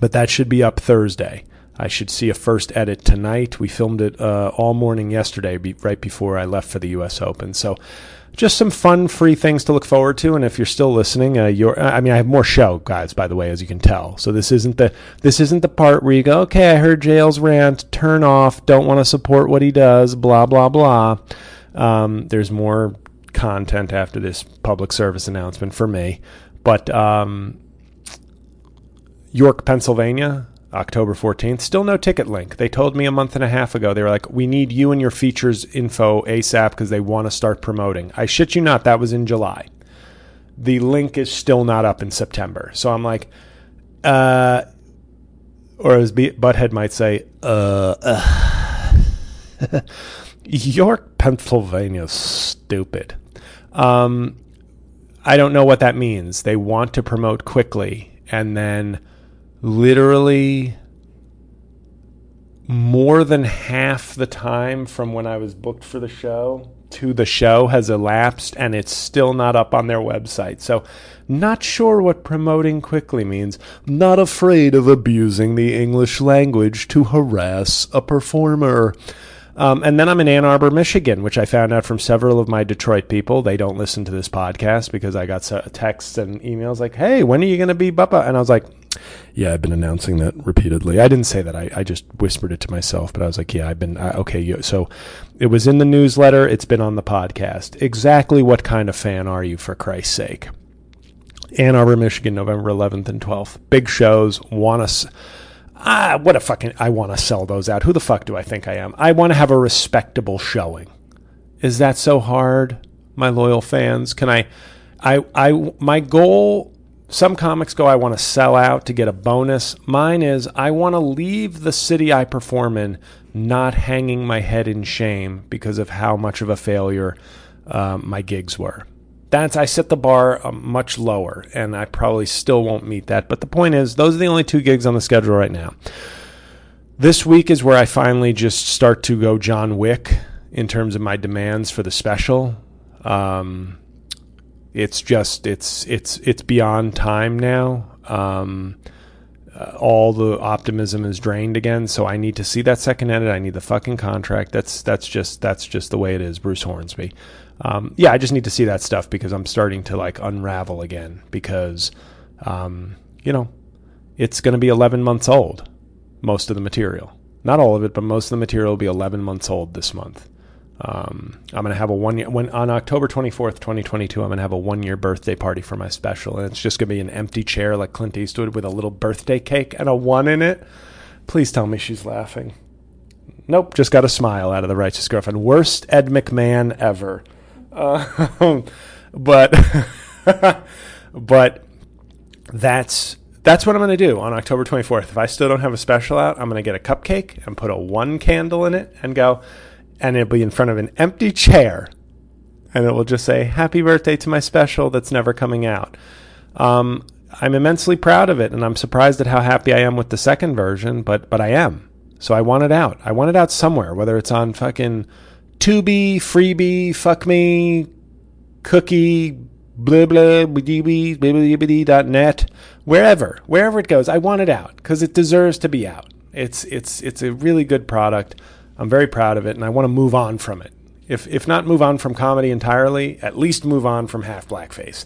Speaker 6: But that should be up Thursday. I should see a first edit tonight. We filmed it uh, all morning yesterday, be, right before I left for the U.S. Open. So, just some fun, free things to look forward to. And if you're still listening, uh, you're, I mean, I have more show, guys. By the way, as you can tell. So this isn't the this isn't the part where you go, okay, I heard J-L's rant, turn off, don't want to support what he does, blah blah blah. Um, there's more content after this public service announcement for me, but um, York, Pennsylvania October 14th. Still no ticket link. They told me a month and a half ago. They were like, we need you and your features info ASAP because they want to start promoting. I shit you not, that was in July. The link is still not up in September. So I'm like, uh, or as Butthead might say, uh, uh. York, Pennsylvania, stupid. Um, I don't know what that means. They want to promote quickly and then literally more than half the time from when I was booked for the show to the show has elapsed and it's still not up on their website. So, not sure what promoting quickly means. Not afraid of abusing the English language to harass a performer. Um, and then I'm in Ann Arbor, Michigan, which I found out from several of my Detroit people. They don't listen to this podcast because I got texts and emails like, hey, when are you going to be Bubba? And I was like, yeah, I've been announcing that repeatedly. I didn't say that. I, I just whispered it to myself, but I was like, yeah, I've been, okay. So it was in the newsletter. It's been on the podcast. Exactly what kind of fan are you, for Christ's sake? Ann Arbor, Michigan, November 11th and 12th. Big shows. Want us. Ah, what a fucking. I want to sell those out. Who the fuck do I think I am? I want to have a respectable showing. Is that so hard, my loyal fans? Can I. I, I, my goal some comics go, I want to sell out to get a bonus. Mine is, I want to leave the city I perform in not hanging my head in shame because of how much of a failure um, my gigs were. That's I set the bar uh, much lower, and I probably still won't meet that. But the point is, those are the only two gigs on the schedule right now. This week is where I finally just start to go John Wick in terms of my demands for the special. Um, it's just it's it's it's beyond time now. Um, uh, all the optimism is drained again, so I need to see that second edit. I need the fucking contract. That's that's just that's just the way it is. Bruce Hornsby. Um, yeah, I just need to see that stuff because I'm starting to like unravel again because um, you know it's going to be 11 months old. Most of the material, not all of it, but most of the material will be 11 months old this month. Um, I'm going to have a one year when on October 24th, 2022. I'm going to have a one year birthday party for my special, and it's just going to be an empty chair like Clint Eastwood with a little birthday cake and a one in it. Please tell me she's laughing. Nope, just got a smile out of the righteous girlfriend. Worst Ed McMahon ever. Uh, but but that's that's what I'm going to do on October 24th. If I still don't have a special out, I'm going to get a cupcake and put a one candle in it and go and it'll be in front of an empty chair, and it will just say "Happy birthday to my special" that's never coming out. Um, I'm immensely proud of it, and I'm surprised at how happy I am with the second version, but but I am. So I want it out. I want it out somewhere, whether it's on fucking Tubi, Freebie, Fuck Me, Cookie, blah blah blah net, wherever, wherever it goes. I want it out because it deserves to be out. It's it's it's a really good product. I'm very proud of it, and I want to move on from it. If if not move on from comedy entirely, at least move on from half blackface.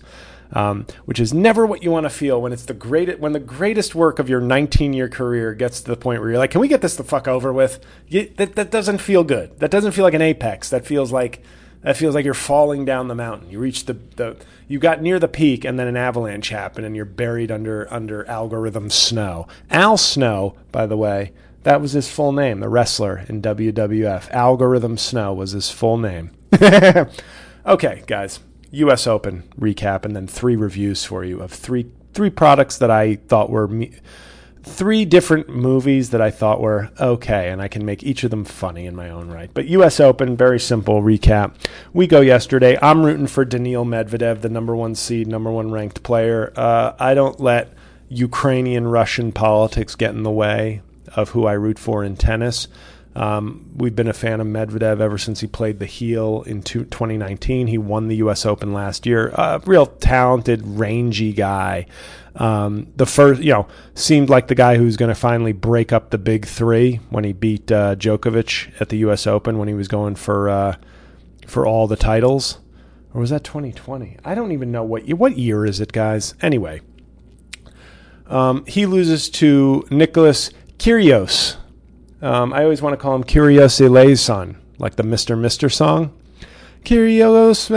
Speaker 6: Um, which is never what you want to feel when it's the great when the greatest work of your 19 year career gets to the point where you're like, can we get this the fuck over with? You, that that doesn't feel good. That doesn't feel like an apex. That feels like that feels like you're falling down the mountain. You reach the, the you got near the peak and then an avalanche happened and you're buried under under algorithm snow. Al Snow, by the way, that was his full name, the wrestler in WWF. Algorithm Snow was his full name. okay, guys. US Open recap and then three reviews for you of three three products that I thought were me- three different movies that I thought were okay, and I can make each of them funny in my own right. But U.S. Open, very simple recap. We go yesterday. I'm rooting for Daniil Medvedev, the number one seed, number one ranked player. Uh, I don't let Ukrainian Russian politics get in the way of who I root for in tennis. Um, we've been a fan of Medvedev ever since he played the heel in two, 2019. He won the U.S. Open last year. A uh, real talented, rangy guy. Um, the first, you know, seemed like the guy who's going to finally break up the big three when he beat uh, Djokovic at the U.S. Open when he was going for uh, for all the titles. Or was that 2020? I don't even know what what year is it, guys. Anyway, um, he loses to Nicholas Kyrgios. Um, I always want to call him Kyrgios Eleison, like the Mr. Mister song. Kyrgios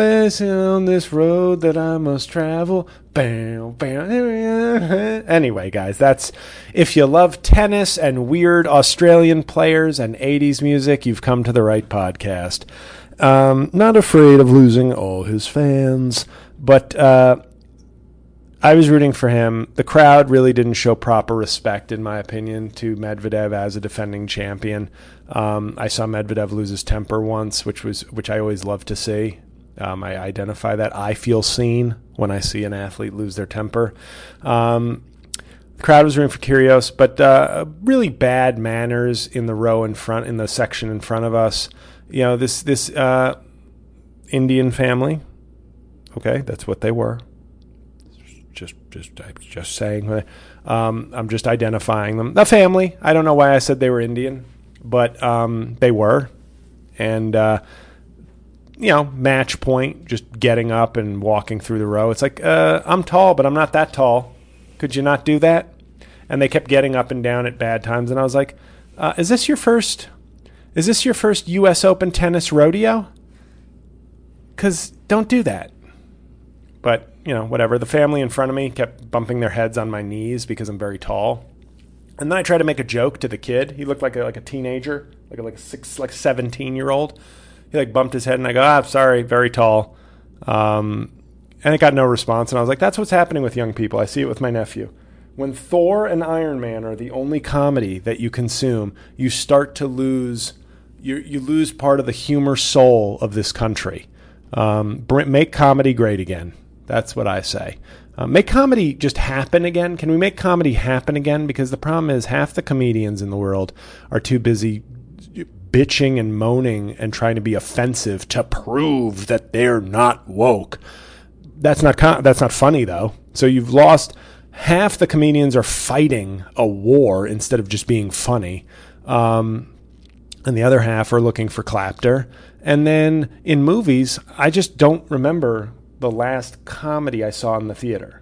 Speaker 6: on this road that I must travel. Bam, bam. Anyway, guys, that's if you love tennis and weird Australian players and 80s music, you've come to the right podcast. Um, not afraid of losing all his fans, but uh, I was rooting for him. The crowd really didn't show proper respect, in my opinion, to Medvedev as a defending champion. Um, I saw Medvedev lose his temper once, which was which I always love to see. Um, I identify that. I feel seen when I see an athlete lose their temper. Um, the crowd was rooting for Kyrgios, but uh, really bad manners in the row in front, in the section in front of us. You know, this this uh, Indian family. Okay, that's what they were just just I'm just saying. Um, I'm just identifying them. The family. I don't know why I said they were Indian, but um, they were, and uh, you know, match point. Just getting up and walking through the row. It's like uh, I'm tall, but I'm not that tall. Could you not do that? And they kept getting up and down at bad times, and I was like, uh, "Is this your first? Is this your first U.S. Open tennis rodeo?" Because don't do that. But you know, whatever. The family in front of me kept bumping their heads on my knees because I'm very tall. And then I tried to make a joke to the kid. He looked like a, like a teenager, like a, like a six like seventeen year old. He like bumped his head, and I go, "Ah, sorry, very tall." Um, and it got no response. And I was like, "That's what's happening with young people. I see it with my nephew." When Thor and Iron Man are the only comedy that you consume, you start to lose you you lose part of the humor soul of this country. Um, make comedy great again. That's what I say. Uh, make comedy just happen again. Can we make comedy happen again? Because the problem is half the comedians in the world are too busy bitching and moaning and trying to be offensive to prove that they're not woke. That's not com- that's not funny though. So you've lost half the comedians are fighting a war instead of just being funny. Um, and the other half are looking for clapter. And then in movies, I just don't remember the last comedy I saw in the theater,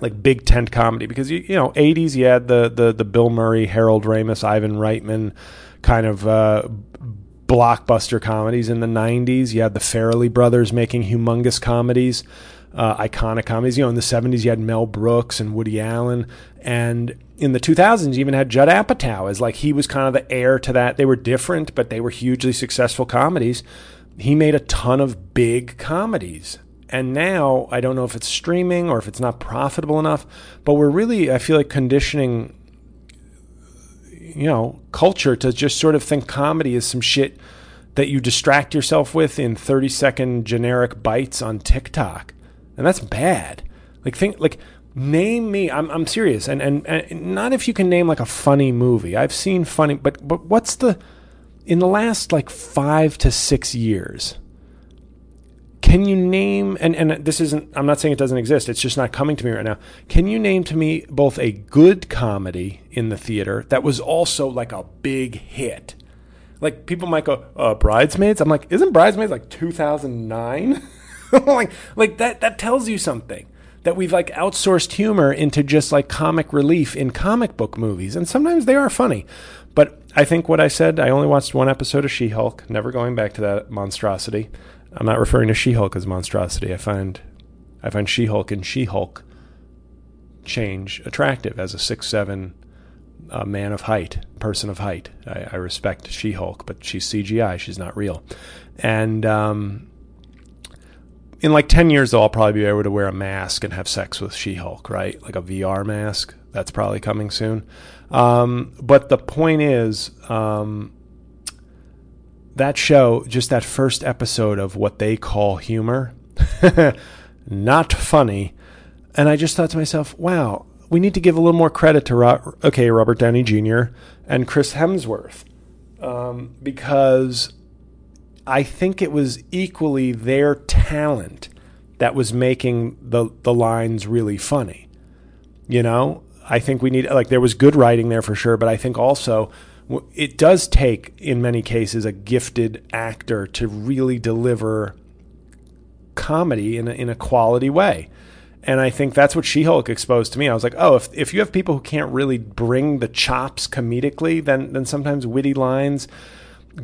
Speaker 6: like big tent comedy, because you you know '80s you had the the the Bill Murray, Harold Ramis, Ivan Reitman kind of uh, blockbuster comedies. In the '90s, you had the Farrelly brothers making humongous comedies. Uh, iconic comedies. You know, in the 70s, you had Mel Brooks and Woody Allen. And in the 2000s, you even had Judd Apatow as like he was kind of the heir to that. They were different, but they were hugely successful comedies. He made a ton of big comedies. And now I don't know if it's streaming or if it's not profitable enough, but we're really, I feel like, conditioning, you know, culture to just sort of think comedy is some shit that you distract yourself with in 30 second generic bites on TikTok. And that's bad. Like, think, like, name me, I'm, I'm serious. And, and, and not if you can name like a funny movie. I've seen funny, but, but what's the, in the last like five to six years, can you name and and this isn't I'm not saying it doesn't exist, it's just not coming to me right now. Can you name to me both a good comedy in the theater that was also like a big hit? Like people might go, uh, Bridesmaids? I'm like, isn't Bridesmaids like 2009? like like that that tells you something. That we've like outsourced humor into just like comic relief in comic book movies. And sometimes they are funny. But I think what I said, I only watched one episode of She Hulk, never going back to that monstrosity. I'm not referring to She-Hulk as monstrosity. I find I find She-Hulk and She-Hulk change attractive as a six seven uh, man of height, person of height. I, I respect She-Hulk, but she's CGI. She's not real. And um, in like ten years, though, I'll probably be able to wear a mask and have sex with She-Hulk, right? Like a VR mask. That's probably coming soon. Um, but the point is. Um, that show, just that first episode of what they call humor, not funny. And I just thought to myself, wow, we need to give a little more credit to, Ro- okay, Robert Downey Jr. and Chris Hemsworth. Um, because I think it was equally their talent that was making the, the lines really funny. You know, I think we need, like, there was good writing there for sure, but I think also it does take, in many cases, a gifted actor to really deliver comedy in a, in a quality way. And I think that's what She Hulk exposed to me. I was like, oh, if, if you have people who can't really bring the chops comedically, then, then sometimes witty lines,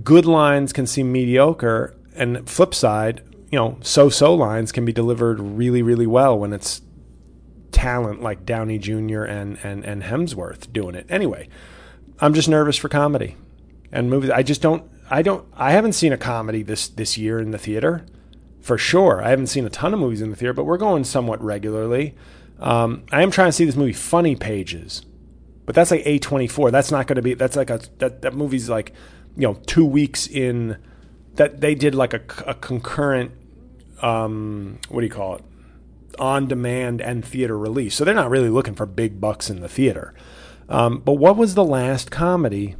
Speaker 6: good lines can seem mediocre. And flip side, you know, so so lines can be delivered really, really well when it's talent like Downey Jr. and, and, and Hemsworth doing it. Anyway, I'm just nervous for comedy and movies. I just don't. I don't. I haven't seen a comedy this this year in the theater, for sure. I haven't seen a ton of movies in the theater, but we're going somewhat regularly. Um, I am trying to see this movie, Funny Pages, but that's like A24. That's not going to be. That's like a that that movie's like, you know, two weeks in. That they did like a, a concurrent. Um, what do you call it? On demand and theater release. So they're not really looking for big bucks in the theater. Um, but what was the last comedy?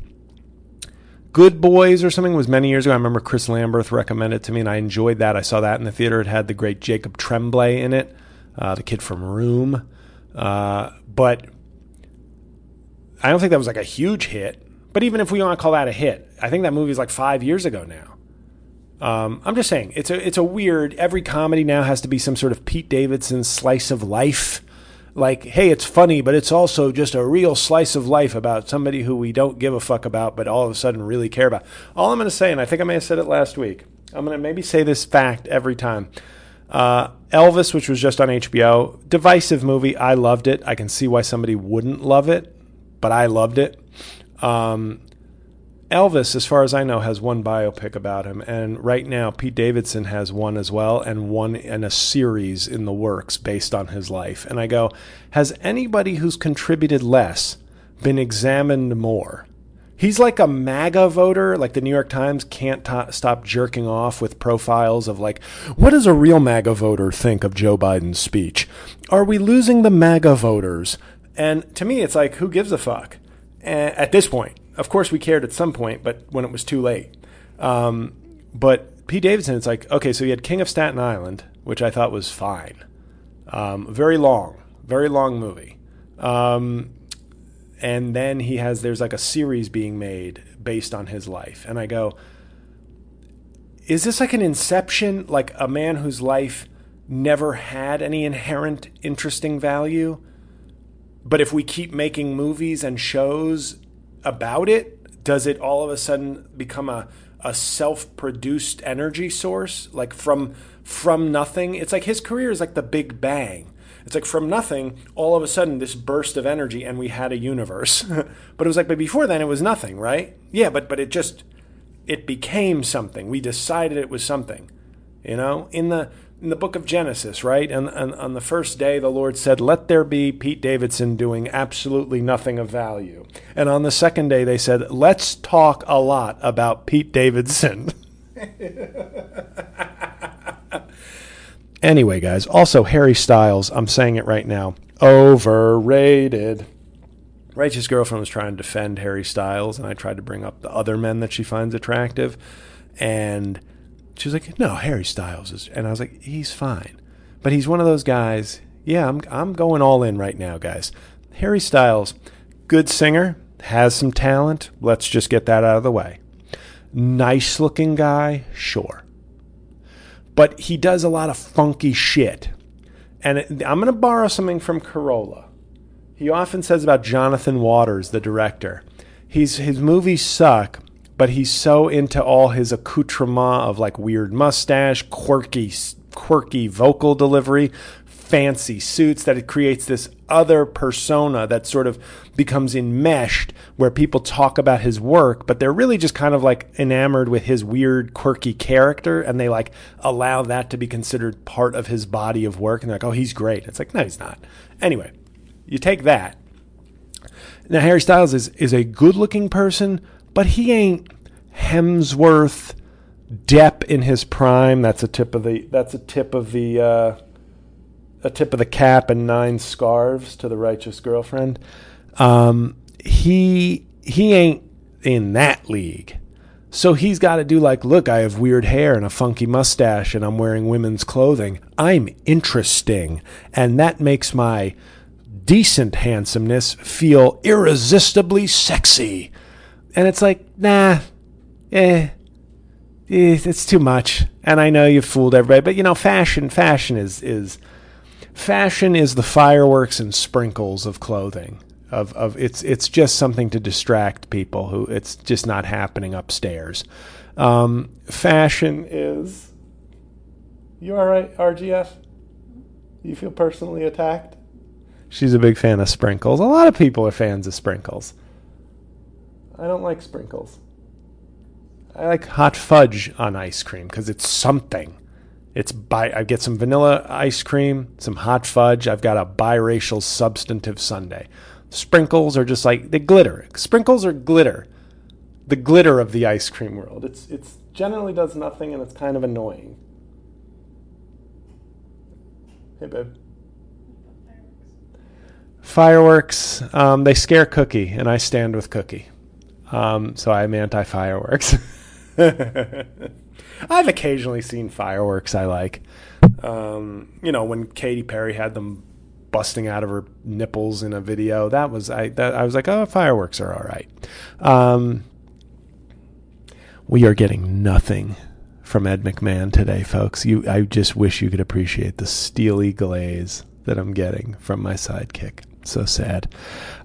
Speaker 6: Good Boys or something was many years ago. I remember Chris Lambert recommended it to me, and I enjoyed that. I saw that in the theater. It had the great Jacob Tremblay in it, uh, the kid from Room. Uh, but I don't think that was like a huge hit. But even if we want to call that a hit, I think that movie is like five years ago now. Um, I'm just saying it's a it's a weird. Every comedy now has to be some sort of Pete Davidson slice of life like, hey, it's funny, but it's also just a real slice of life about somebody who we don't give a fuck about, but all of a sudden really care about. All I'm going to say, and I think I may have said it last week, I'm going to maybe say this fact every time. Uh, Elvis, which was just on HBO, divisive movie. I loved it. I can see why somebody wouldn't love it, but I loved it. Um, Elvis, as far as I know, has one biopic about him, and right now Pete Davidson has one as well, and one and a series in the works based on his life. And I go, has anybody who's contributed less been examined more? He's like a MAGA voter. Like the New York Times can't t- stop jerking off with profiles of like, what does a real MAGA voter think of Joe Biden's speech? Are we losing the MAGA voters? And to me, it's like, who gives a fuck? at this point, of course, we cared at some point, but when it was too late. Um, but Pete Davidson, it's like, okay, so you had King of Staten Island, which I thought was fine. Um, very long, very long movie. Um, and then he has, there's like a series being made based on his life. And I go, is this like an inception, like a man whose life never had any inherent interesting value? But if we keep making movies and shows about it, does it all of a sudden become a, a self-produced energy source like from from nothing? It's like his career is like the Big Bang. It's like from nothing, all of a sudden this burst of energy and we had a universe. but it was like but before then it was nothing, right? Yeah, but but it just it became something. We decided it was something. You know, in the in the book of Genesis, right? And, and on the first day, the Lord said, Let there be Pete Davidson doing absolutely nothing of value. And on the second day, they said, Let's talk a lot about Pete Davidson. anyway, guys, also Harry Styles, I'm saying it right now, overrated. Righteous Girlfriend was trying to defend Harry Styles, and I tried to bring up the other men that she finds attractive. And she was like, "No, Harry Styles is," and I was like, "He's fine," but he's one of those guys. Yeah, I'm I'm going all in right now, guys. Harry Styles, good singer, has some talent. Let's just get that out of the way. Nice looking guy, sure, but he does a lot of funky shit. And it, I'm going to borrow something from Carolla. He often says about Jonathan Waters, the director. He's, his movies suck, but he's so into all his accoutrement of like weird mustache, quirky, quirky vocal delivery, fancy suits that it creates this other persona that sort of becomes enmeshed where people talk about his work, but they're really just kind of like enamored with his weird, quirky character and they like allow that to be considered part of his body of work. And they're like, oh, he's great. It's like, no, he's not. Anyway, you take that. Now, Harry Styles is, is a good looking person, but he ain't Hemsworth, Depp in his prime. That's a tip of the. That's a tip of the. Uh, a tip of the cap and nine scarves to the righteous girlfriend. Um, he he ain't in that league. So he's got to do like, look, I have weird hair and a funky mustache and I'm wearing women's clothing. I'm interesting. And that makes my decent handsomeness feel irresistibly sexy. And it's like, nah, eh, eh, it's too much. And I know you've fooled everybody, but you know, fashion, fashion is is fashion is the fireworks and sprinkles of clothing. Of of it's it's just something to distract people who it's just not happening upstairs. Um, fashion is. You all right, RGF? You feel personally attacked? She's a big fan of sprinkles. A lot of people are fans of sprinkles. I don't like sprinkles. I like hot fudge on ice cream because it's something. It's bi- I get some vanilla ice cream, some hot fudge. I've got a biracial substantive sundae. Sprinkles are just like they glitter. Sprinkles are glitter. The glitter of the ice cream world. It's it's generally does nothing and it's kind of annoying. Hey babe. Fireworks, um, they scare Cookie, and I stand with Cookie. Um, so I'm anti fireworks. I've occasionally seen fireworks I like. Um, you know, when Katy Perry had them busting out of her nipples in a video, that was I. That, I was like, oh, fireworks are all right. Um, we are getting nothing from Ed McMahon today, folks. You, I just wish you could appreciate the steely glaze that I'm getting from my sidekick so sad.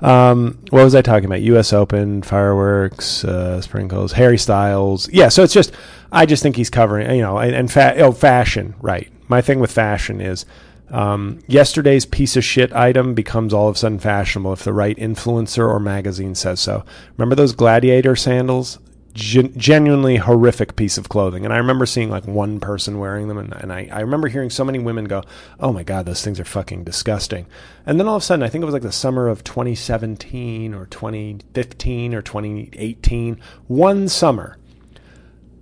Speaker 6: Um, what was I talking about? U.S. Open, fireworks, uh, sprinkles, Harry Styles. Yeah, so it's just I just think he's covering, you know, and, and fa- oh, fashion, right? My thing with fashion is Um, yesterday's piece of shit item becomes all of a sudden fashionable if the right influencer or magazine says so. Remember those gladiator sandals? Gen- genuinely horrific piece of clothing. And I remember seeing like one person wearing them, and, and I, I remember hearing so many women go, Oh my God, those things are fucking disgusting. And then all of a sudden, I think it was like the summer of 2017 or 2015 or 2018, one summer,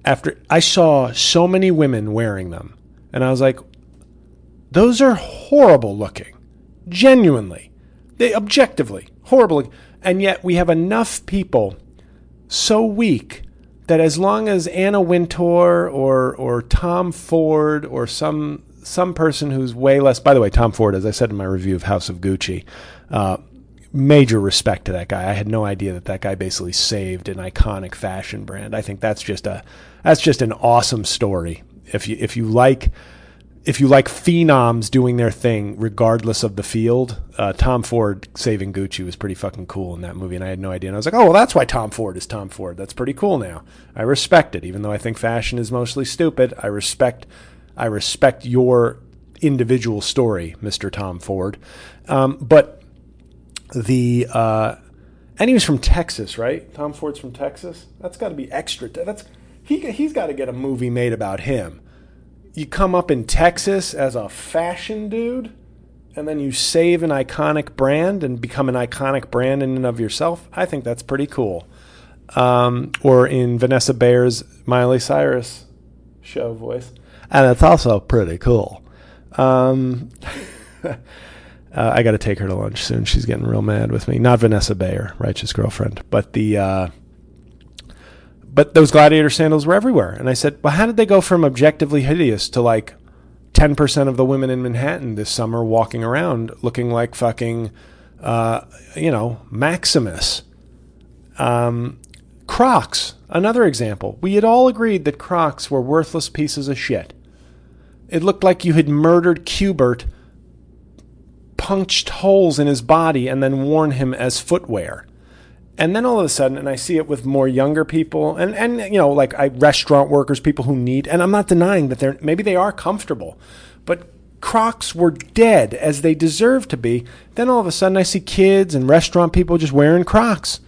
Speaker 6: after I saw so many women wearing them, and I was like, Those are horrible looking. Genuinely. They objectively horrible. And yet we have enough people so weak that as long as Anna Wintour or or Tom Ford or some some person who's way less by the way Tom Ford as I said in my review of House of Gucci uh, major respect to that guy. I had no idea that that guy basically saved an iconic fashion brand. I think that's just a that's just an awesome story. If you if you like if you like phenoms doing their thing regardless of the field, uh, Tom Ford saving Gucci was pretty fucking cool in that movie, and I had no idea. And I was like, oh, well, that's why Tom Ford is Tom Ford. That's pretty cool now. I respect it, even though I think fashion is mostly stupid. I respect, I respect your individual story, Mister Tom Ford. Um, but the uh, and he was from Texas, right? Tom Ford's from Texas. That's got to be extra. That's he. He's got to get a movie made about him you come up in Texas as a fashion dude and then you save an iconic brand and become an iconic brand in and of yourself, I think that's pretty cool. Um, or in Vanessa Bayer's Miley Cyrus show voice. And it's also pretty cool. Um, uh, I got to take her to lunch soon. She's getting real mad with me. Not Vanessa Bayer, righteous girlfriend, but the. Uh, but those gladiator sandals were everywhere. And I said, well, how did they go from objectively hideous to like 10% of the women in Manhattan this summer walking around looking like fucking, uh, you know, Maximus? Um, Crocs, another example. We had all agreed that Crocs were worthless pieces of shit. It looked like you had murdered Cubert, punched holes in his body, and then worn him as footwear. And then all of a sudden, and I see it with more younger people, and and you know, like I restaurant workers, people who need, and I'm not denying that they're maybe they are comfortable, but Crocs were dead as they deserve to be. Then all of a sudden, I see kids and restaurant people just wearing Crocs.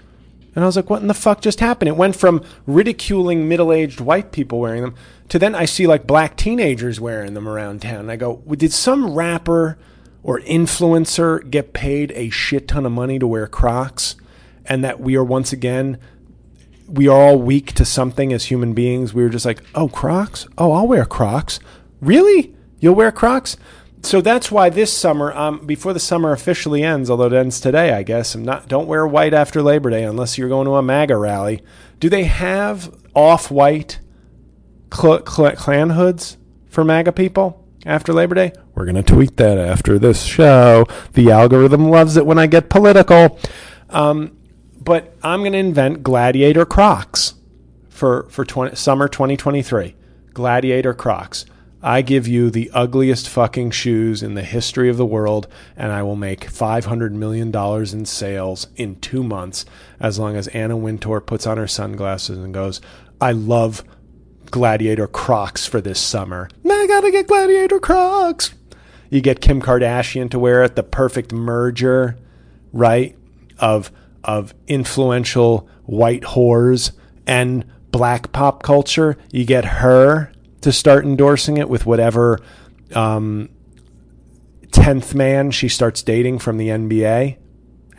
Speaker 6: And I was like, what in the fuck just happened? It went from ridiculing middle aged white people wearing them to then I see like black teenagers wearing them around town. And I go, did some rapper or influencer get paid a shit ton of money to wear Crocs? And that we are once again we are all weak to something as human beings. We were just like, oh, Crocs? Oh, I'll wear Crocs. Really? You'll wear Crocs? So that's why this summer, um, before the summer officially ends, although it ends today, I guess, I'm not. Don't wear white after Labor Day unless you're going to a MAGA rally. Do they have off-white cl- cl- Klan hoods for MAGA people after Labor Day? We're gonna tweet that after this show. The algorithm loves it when I get political. Um, but I'm going to invent Gladiator Crocs for for 20, summer 2023. Gladiator Crocs. I give you the ugliest fucking shoes in the history of the world, and I will make $500 million in sales in two months as long as Anna Wintour puts on her sunglasses and goes, I love Gladiator Crocs for this summer. I gotta get Gladiator Crocs. You get Kim Kardashian to wear it, the perfect merger, right? Of of influential white whores and black pop culture. You get her to start endorsing it with whatever um, 10th man she starts dating from the NBA.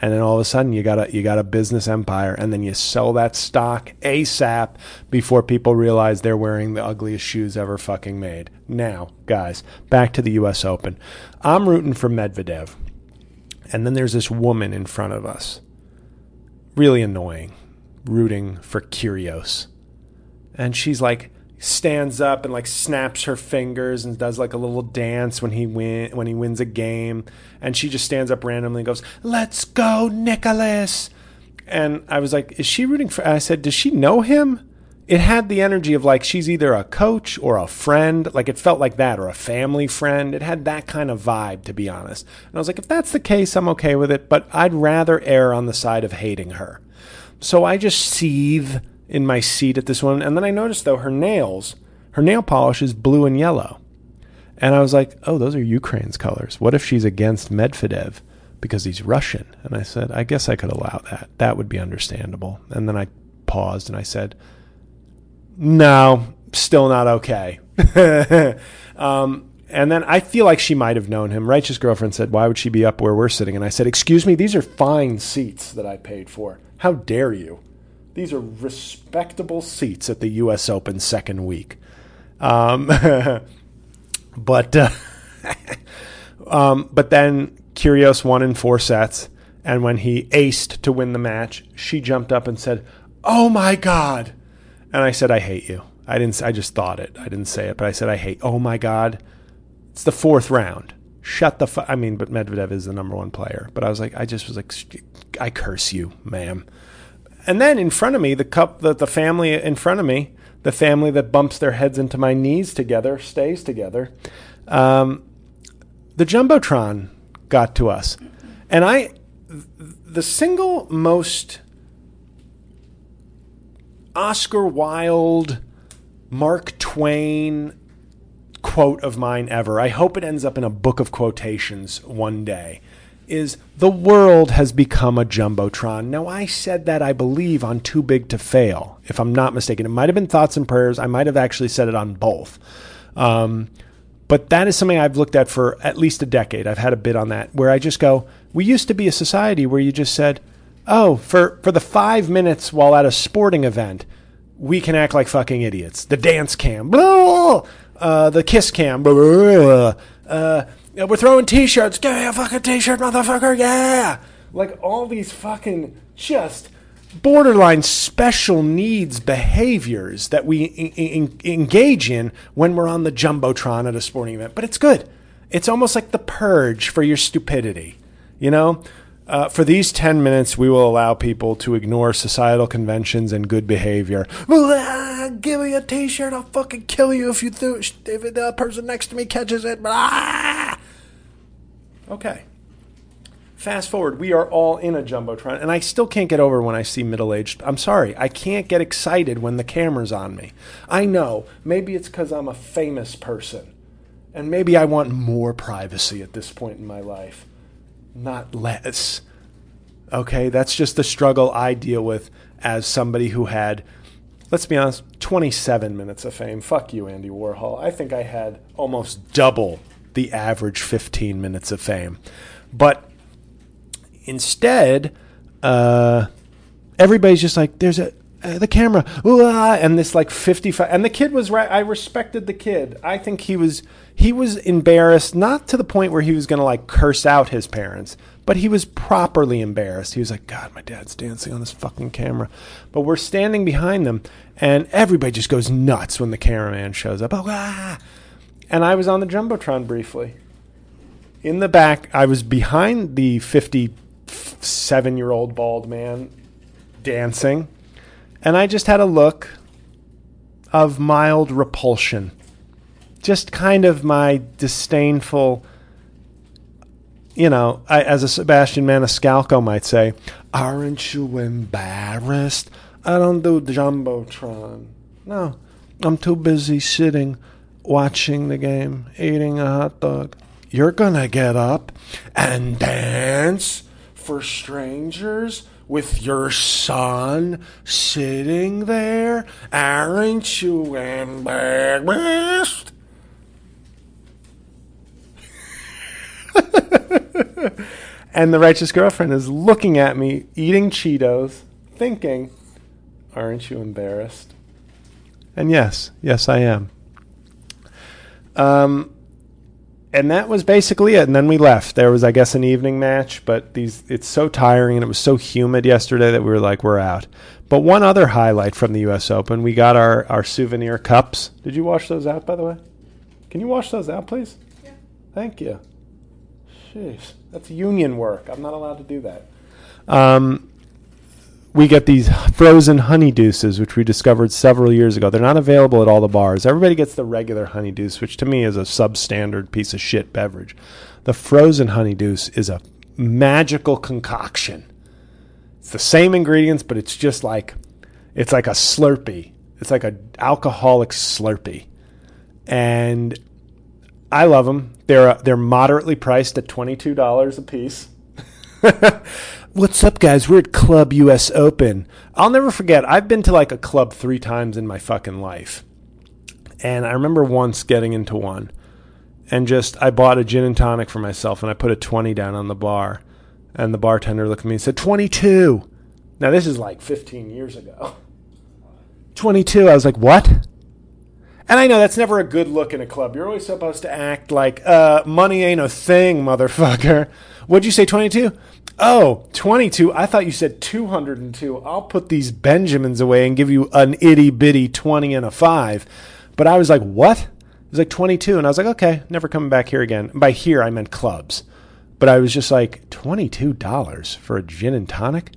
Speaker 6: And then all of a sudden you got a you got a business empire and then you sell that stock ASAP before people realize they're wearing the ugliest shoes ever fucking made. Now, guys, back to the US Open. I'm rooting for Medvedev. And then there's this woman in front of us really annoying, rooting for Kyrgios. And she's like stands up and like snaps her fingers and does like a little dance when he win when he wins a game. And she just stands up randomly and goes let's go nicholas! And i was like is she rooting for i said does she know him it had the energy of like she's either a coach or a friend like it felt like that or a family friend it had that kind of vibe to be honest and i was like if that's the case i'm okay with it but i'd rather err on the side of hating her so i just seethe in my seat at this one. And then I noticed though her nails, her nail polish is blue and yellow. And I was like, oh, those are Ukraine's colors. What if she's against Medvedev because he's Russian? And I said, I guess I could allow that. That would be understandable. And then I paused and I said, no, still not okay. um, and then I feel like she might have known him. Righteous girlfriend said, Why would she be up where we're sitting? And I said, Excuse me, these are fine seats that I paid for. How dare you? These are respectable seats at the U.S. Open second week. Um, but uh, um, but then Kyrgios won in four sets, and when he aced to win the match, she jumped up and said, "Oh my God!" And I said, "I hate you." I didn't. I just thought it. I didn't say it, but I said, "I hate." Oh my God! It's the fourth round. Shut the. Fu-. I mean, but Medvedev is the number one player. But I was like, I just was like, I curse you, ma'am. And then in front of me, the cup, the, the family in front of me, the family that bumps their heads into my knees together stays together. Um, the jumbotron got to us, and I, the single most Oscar Wilde, Mark Twain quote of mine ever. I hope it ends up in a book of quotations one day. Is the world has become a jumbotron. Now, I said that, I believe, on Too Big to Fail, if I'm not mistaken. It might have been Thoughts and Prayers. I might have actually said it on both. Um, but that is something I've looked at for at least a decade. I've had a bit on that where I just go, we used to be a society where you just said, oh, for, for the five minutes while at a sporting event, we can act like fucking idiots. The dance cam, blah, uh, the kiss cam, blah, uh, we're throwing t-shirts. Give me a fucking t-shirt, motherfucker. Yeah. Like all these fucking just borderline special needs behaviors that we in, in, engage in when we're on the jumbotron at a sporting event. But it's good. It's almost like the purge for your stupidity. You know, uh, for these 10 minutes, we will allow people to ignore societal conventions and good behavior. Ah, give me a t shirt, I'll fucking kill you if you do, if the person next to me catches it. Ah! Okay. Fast forward, we are all in a Jumbotron, and I still can't get over when I see middle aged. I'm sorry, I can't get excited when the camera's on me. I know, maybe it's because I'm a famous person, and maybe I want more privacy at this point in my life not less. Okay, that's just the struggle I deal with as somebody who had, let's be honest, 27 minutes of fame. Fuck you, Andy Warhol. I think I had almost double the average 15 minutes of fame. But instead, uh, everybody's just like, there's a, uh, the camera, ooh, ah, and this like 55 and the kid was right i respected the kid i think he was he was embarrassed not to the point where he was going to like curse out his parents but he was properly embarrassed he was like god my dad's dancing on this fucking camera but we're standing behind them and everybody just goes nuts when the cameraman shows up oh, ah. and i was on the jumbotron briefly in the back i was behind the 57 year old bald man dancing and I just had a look of mild repulsion. Just kind of my disdainful, you know, I, as a Sebastian Maniscalco might say, aren't you embarrassed? I don't do Jumbotron. No, I'm too busy sitting, watching the game, eating a hot dog. You're gonna get up and dance for strangers with your son sitting there? Aren't you embarrassed? and the righteous girlfriend is looking at me eating Cheetos, thinking, Aren't you embarrassed? And yes, yes, I am. Um, and that was basically it. And then we left. There was, I guess, an evening match, but these it's so tiring and it was so humid yesterday that we were like, we're out. But one other highlight from the U.S. Open, we got our our souvenir cups. Did you wash those out, by the way? Can you wash those out, please? Yeah. Thank you. Jeez, that's union work. I'm not allowed to do that. Um, we get these frozen honey deuces, which we discovered several years ago. They're not available at all the bars. Everybody gets the regular honey deuce, which to me is a substandard piece of shit beverage. The frozen honey deuce is a magical concoction. It's the same ingredients, but it's just like it's like a Slurpee. It's like an alcoholic Slurpee. And I love them. They're uh, they're moderately priced at twenty two dollars a piece. What's up, guys? We're at Club US Open. I'll never forget. I've been to like a club three times in my fucking life, and I remember once getting into one, and just I bought a gin and tonic for myself, and I put a twenty down on the bar, and the bartender looked at me and said twenty two. Now this is like fifteen years ago. Twenty two. I was like, what? And I know that's never a good look in a club. You're always supposed to act like, uh, money ain't a thing, motherfucker. What'd you say, 22? Oh, 22. I thought you said 202. I'll put these Benjamins away and give you an itty bitty 20 and a 5. But I was like, what? It was like 22. And I was like, okay, never coming back here again. by here, I meant clubs. But I was just like, $22 for a gin and tonic?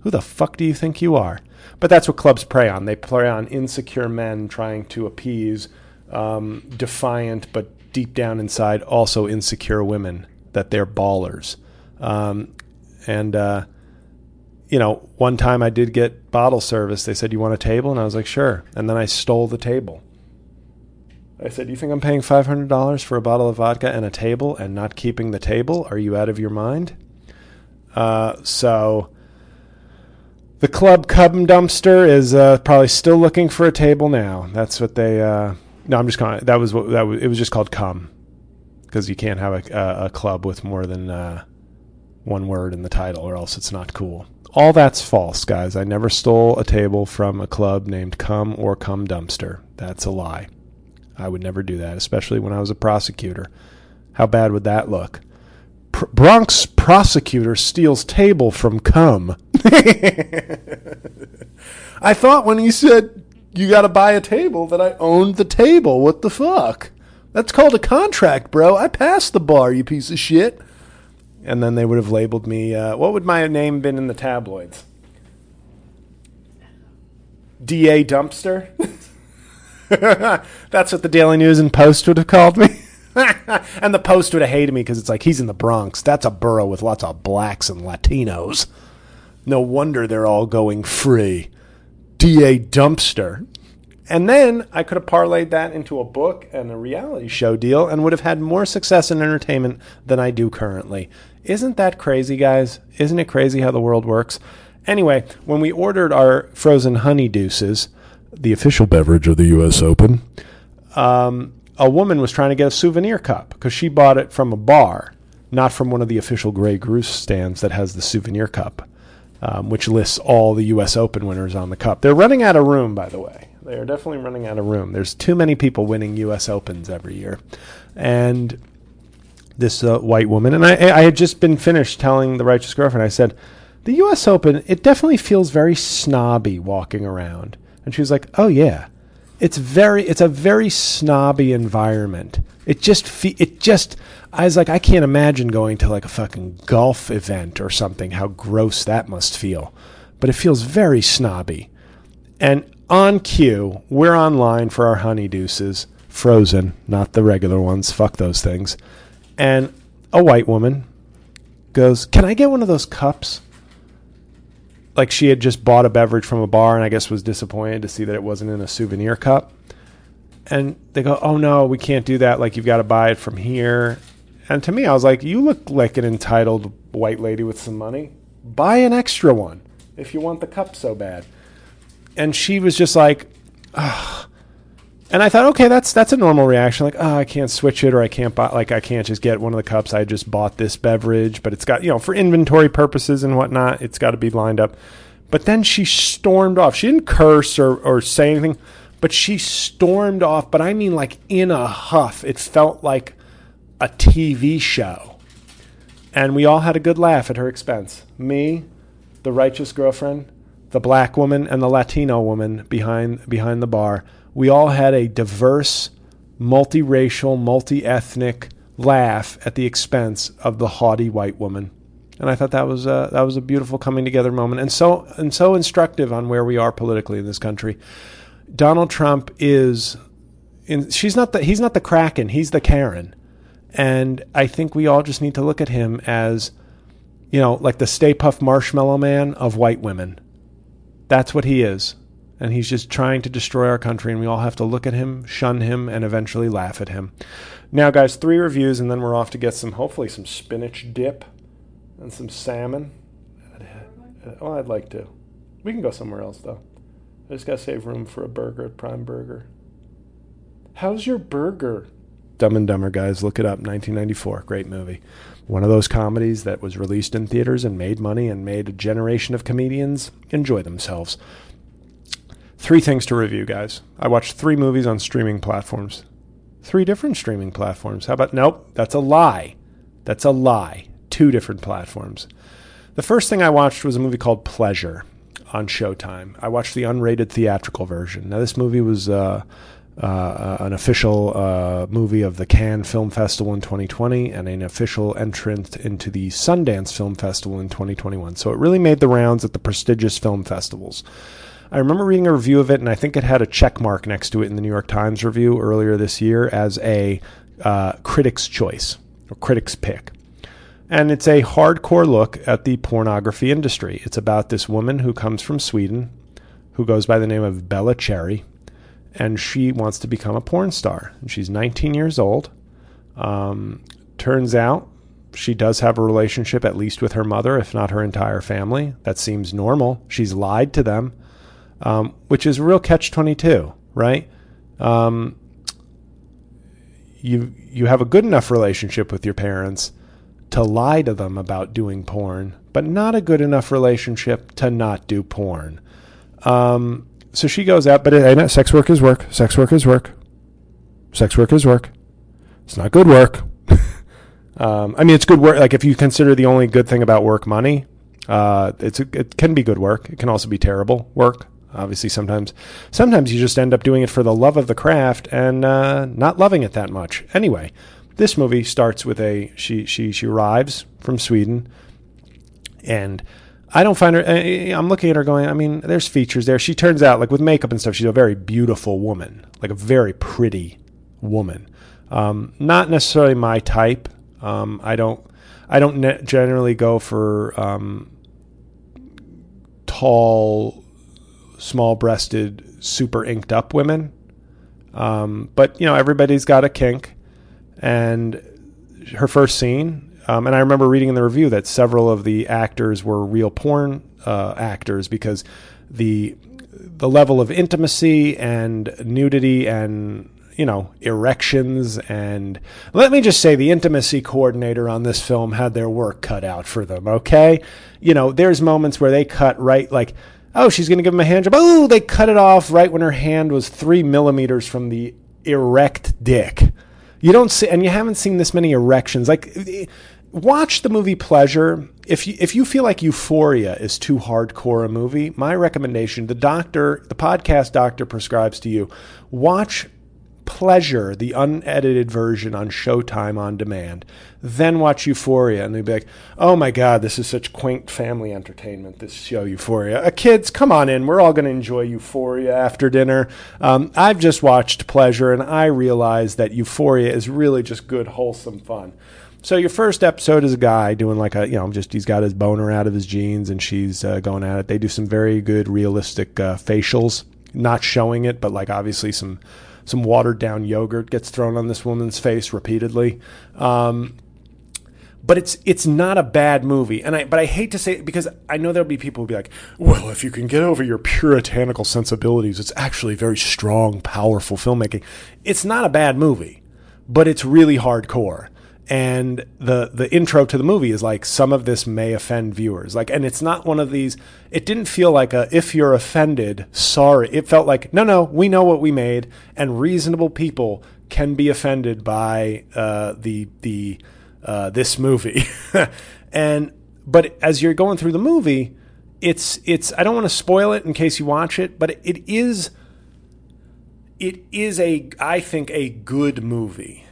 Speaker 6: Who the fuck do you think you are? But that's what clubs prey on. They prey on insecure men trying to appease um, defiant, but deep down inside, also insecure women that they're ballers. Um, and, uh, you know, one time I did get bottle service. They said, You want a table? And I was like, Sure. And then I stole the table. I said, You think I'm paying $500 for a bottle of vodka and a table and not keeping the table? Are you out of your mind? Uh, so the club Cub Dumpster is uh, probably still looking for a table now. That's what they. Uh, no, I'm just calling. That was what that was. It was just called Cum because you can't have a, a, a club with more than uh, one word in the title, or else it's not cool. All that's false, guys. I never stole a table from a club named Cum or Cum Dumpster. That's a lie. I would never do that, especially when I was a prosecutor. How bad would that look? Bronx prosecutor steals table from cum. I thought when he said you got to buy a table that I owned the table. What the fuck? That's called a contract, bro. I passed the bar, you piece of shit. And then they would have labeled me. Uh, what would my name been in the tabloids? D.A. Dumpster. That's what the Daily News and Post would have called me. and the Post would have hated me because it's like he's in the Bronx. That's a borough with lots of blacks and Latinos. No wonder they're all going free. DA Dumpster. And then I could have parlayed that into a book and a reality show deal and would have had more success in entertainment than I do currently. Isn't that crazy, guys? Isn't it crazy how the world works? Anyway, when we ordered our frozen honey deuces, the official beverage of the U.S. Open, um, a woman was trying to get a souvenir cup because she bought it from a bar, not from one of the official Grey Goose stands that has the souvenir cup um, which lists all the U.S. Open winners on the cup. They're running out of room, by the way. They are definitely running out of room. There's too many people winning U.S. Opens every year, and this uh, white woman and I, I had just been finished telling the righteous girlfriend. I said, the U.S. Open, it definitely feels very snobby walking around, and she was like, oh yeah. It's very, it's a very snobby environment. It just, fe- it just, I was like, I can't imagine going to like a fucking golf event or something, how gross that must feel. But it feels very snobby. And on cue, we're online for our honey deuces, frozen, not the regular ones. Fuck those things. And a white woman goes, Can I get one of those cups? Like she had just bought a beverage from a bar and I guess was disappointed to see that it wasn't in a souvenir cup. And they go, Oh no, we can't do that. Like you've got to buy it from here. And to me, I was like, you look like an entitled white lady with some money. Buy an extra one if you want the cup so bad. And she was just like, Ugh. And I thought, okay, that's that's a normal reaction. Like, oh, I can't switch it, or I can't buy, like, I can't just get one of the cups. I just bought this beverage, but it's got, you know, for inventory purposes and whatnot, it's got to be lined up. But then she stormed off. She didn't curse or, or say anything, but she stormed off. But I mean, like in a huff. It felt like a TV show. And we all had a good laugh at her expense. Me, the righteous girlfriend, the black woman, and the Latino woman behind behind the bar. We all had a diverse, multiracial, multi-ethnic laugh at the expense of the haughty white woman. And I thought that was a, that was a beautiful coming together moment, and so and so instructive on where we are politically in this country. Donald Trump is, in, she's not the he's not the Kraken, he's the Karen and I think we all just need to look at him as, you know, like the Stay Puft Marshmallow Man of white women. That's what he is. And he's just trying to destroy our country, and we all have to look at him, shun him, and eventually laugh at him. Now, guys, three reviews, and then we're off to get some, hopefully, some spinach dip and some salmon. Oh, I'd like to. We can go somewhere else, though. I just got to save room for a burger at Prime Burger. How's your burger? Dumb and Dumber, guys. Look it up. 1994. Great movie. One of those comedies that was released in theaters and made money and made a generation of comedians enjoy themselves. Three things to review, guys. I watched three movies on streaming platforms. Three different streaming platforms. How about, nope, that's a lie. That's a lie. Two different platforms. The first thing I watched was a movie called Pleasure on Showtime. I watched the unrated theatrical version. Now, this movie was uh, uh, an official uh, movie of the Cannes Film Festival in 2020 and an official entrant into the Sundance Film Festival in 2021. So it really made the rounds at the prestigious film festivals. I remember reading a review of it, and I think it had a check mark next to it in the New York Times review earlier this year as a uh, critic's choice or critic's pick. And it's a hardcore look at the pornography industry. It's about this woman who comes from Sweden, who goes by the name of Bella Cherry, and she wants to become a porn star. And she's 19 years old. Um, turns out she does have a relationship, at least with her mother, if not her entire family. That seems normal. She's lied to them, um, which is a real catch 22, right? Um, you you have a good enough relationship with your parents to lie to them about doing porn, but not a good enough relationship to not do porn. Um, so she goes out, but it, sex work is work. Sex work is work. Sex work is work. It's not good work. um, I mean, it's good work. Like if you consider the only good thing about work money, uh, it's a, it can be good work. It can also be terrible work. Obviously, sometimes sometimes you just end up doing it for the love of the craft and uh, not loving it that much. Anyway, this movie starts with a she she she arrives from Sweden, and I don't find her. I'm looking at her going. I mean, there's features there. She turns out like with makeup and stuff, she's a very beautiful woman, like a very pretty woman. Um, not necessarily my type. Um, I don't. I don't ne- generally go for um, tall, small-breasted, super inked up women. Um, but you know, everybody's got a kink, and her first scene um, and I remember reading in the review that several of the actors were real porn uh, actors because the the level of intimacy and nudity and you know erections and let me just say the intimacy coordinator on this film had their work cut out for them. Okay, you know there's moments where they cut right like. Oh, she's going to give him a hand job. Oh, they cut it off right when her hand was three millimeters from the erect dick. You don't see, and you haven't seen this many erections. Like, watch the movie Pleasure. If you if you feel like Euphoria is too hardcore a movie, my recommendation: the doctor, the podcast doctor prescribes to you, watch Pleasure, the unedited version on Showtime on demand. Then watch Euphoria, and they'd be like, "Oh my God, this is such quaint family entertainment. This show, Euphoria. Uh, kids, come on in. We're all going to enjoy Euphoria after dinner." Um, I've just watched Pleasure, and I realize that Euphoria is really just good, wholesome fun. So your first episode is a guy doing like a you know just he's got his boner out of his jeans and she's uh, going at it. They do some very good realistic uh, facials, not showing it, but like obviously some some watered down yogurt gets thrown on this woman's face repeatedly. Um, but it's it's not a bad movie, and I but I hate to say it because I know there'll be people who'll be like, well, if you can get over your puritanical sensibilities, it's actually very strong, powerful filmmaking. It's not a bad movie, but it's really hardcore and the the intro to the movie is like some of this may offend viewers. Like and it's not one of these it didn't feel like a if you're offended sorry. It felt like no no we know what we made and reasonable people can be offended by uh, the the uh, this movie. And but as you're going through the movie it's it's I don't want to spoil it in case you watch it but it is it is a I think a good movie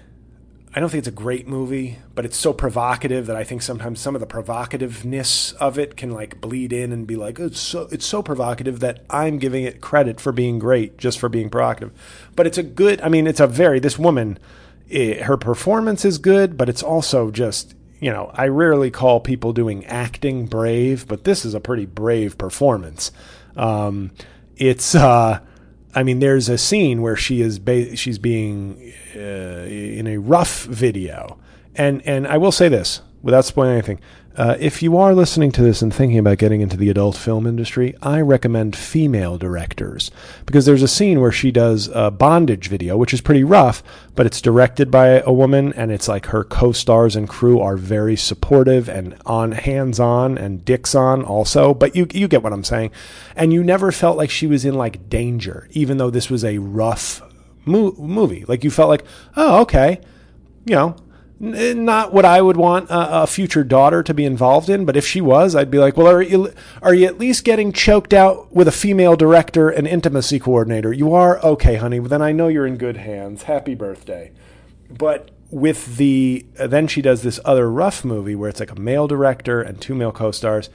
Speaker 6: I don't think it's a great movie, but it's so provocative that I think sometimes some of the provocativeness of it can like bleed in and be like, it's so it's so provocative that I'm giving it credit for being great just for being provocative. But it's a good. I mean, it's a very this woman. It, eh, her performance is good, but it's also just you know I rarely call people doing acting brave, but this is a pretty brave performance. Um, it's uh I mean, there's a scene where she is ba- she's being uh, in a rough video, and and I will say this without spoiling anything. Uh, if you are listening to this and thinking about getting into the adult film industry, I recommend female directors because there's a scene where she does a bondage video, which is pretty rough, but it's directed by a woman, and it's like her co-stars and crew are very supportive and on hands-on and dicks on also. But you you get what I'm saying, and you never felt like she was in like danger, even though this was a rough mo- movie. Like you felt like, oh okay, you know not what I would want a, a, future daughter to be involved in, but if she was, I'd be like, well, are you, are you at least getting choked out with a female director and intimacy coordinator? You are? Okay, honey. Then I know you're in good hands. Happy birthday. But with the, then she does this other rough movie where it's like a male director and two male co stars,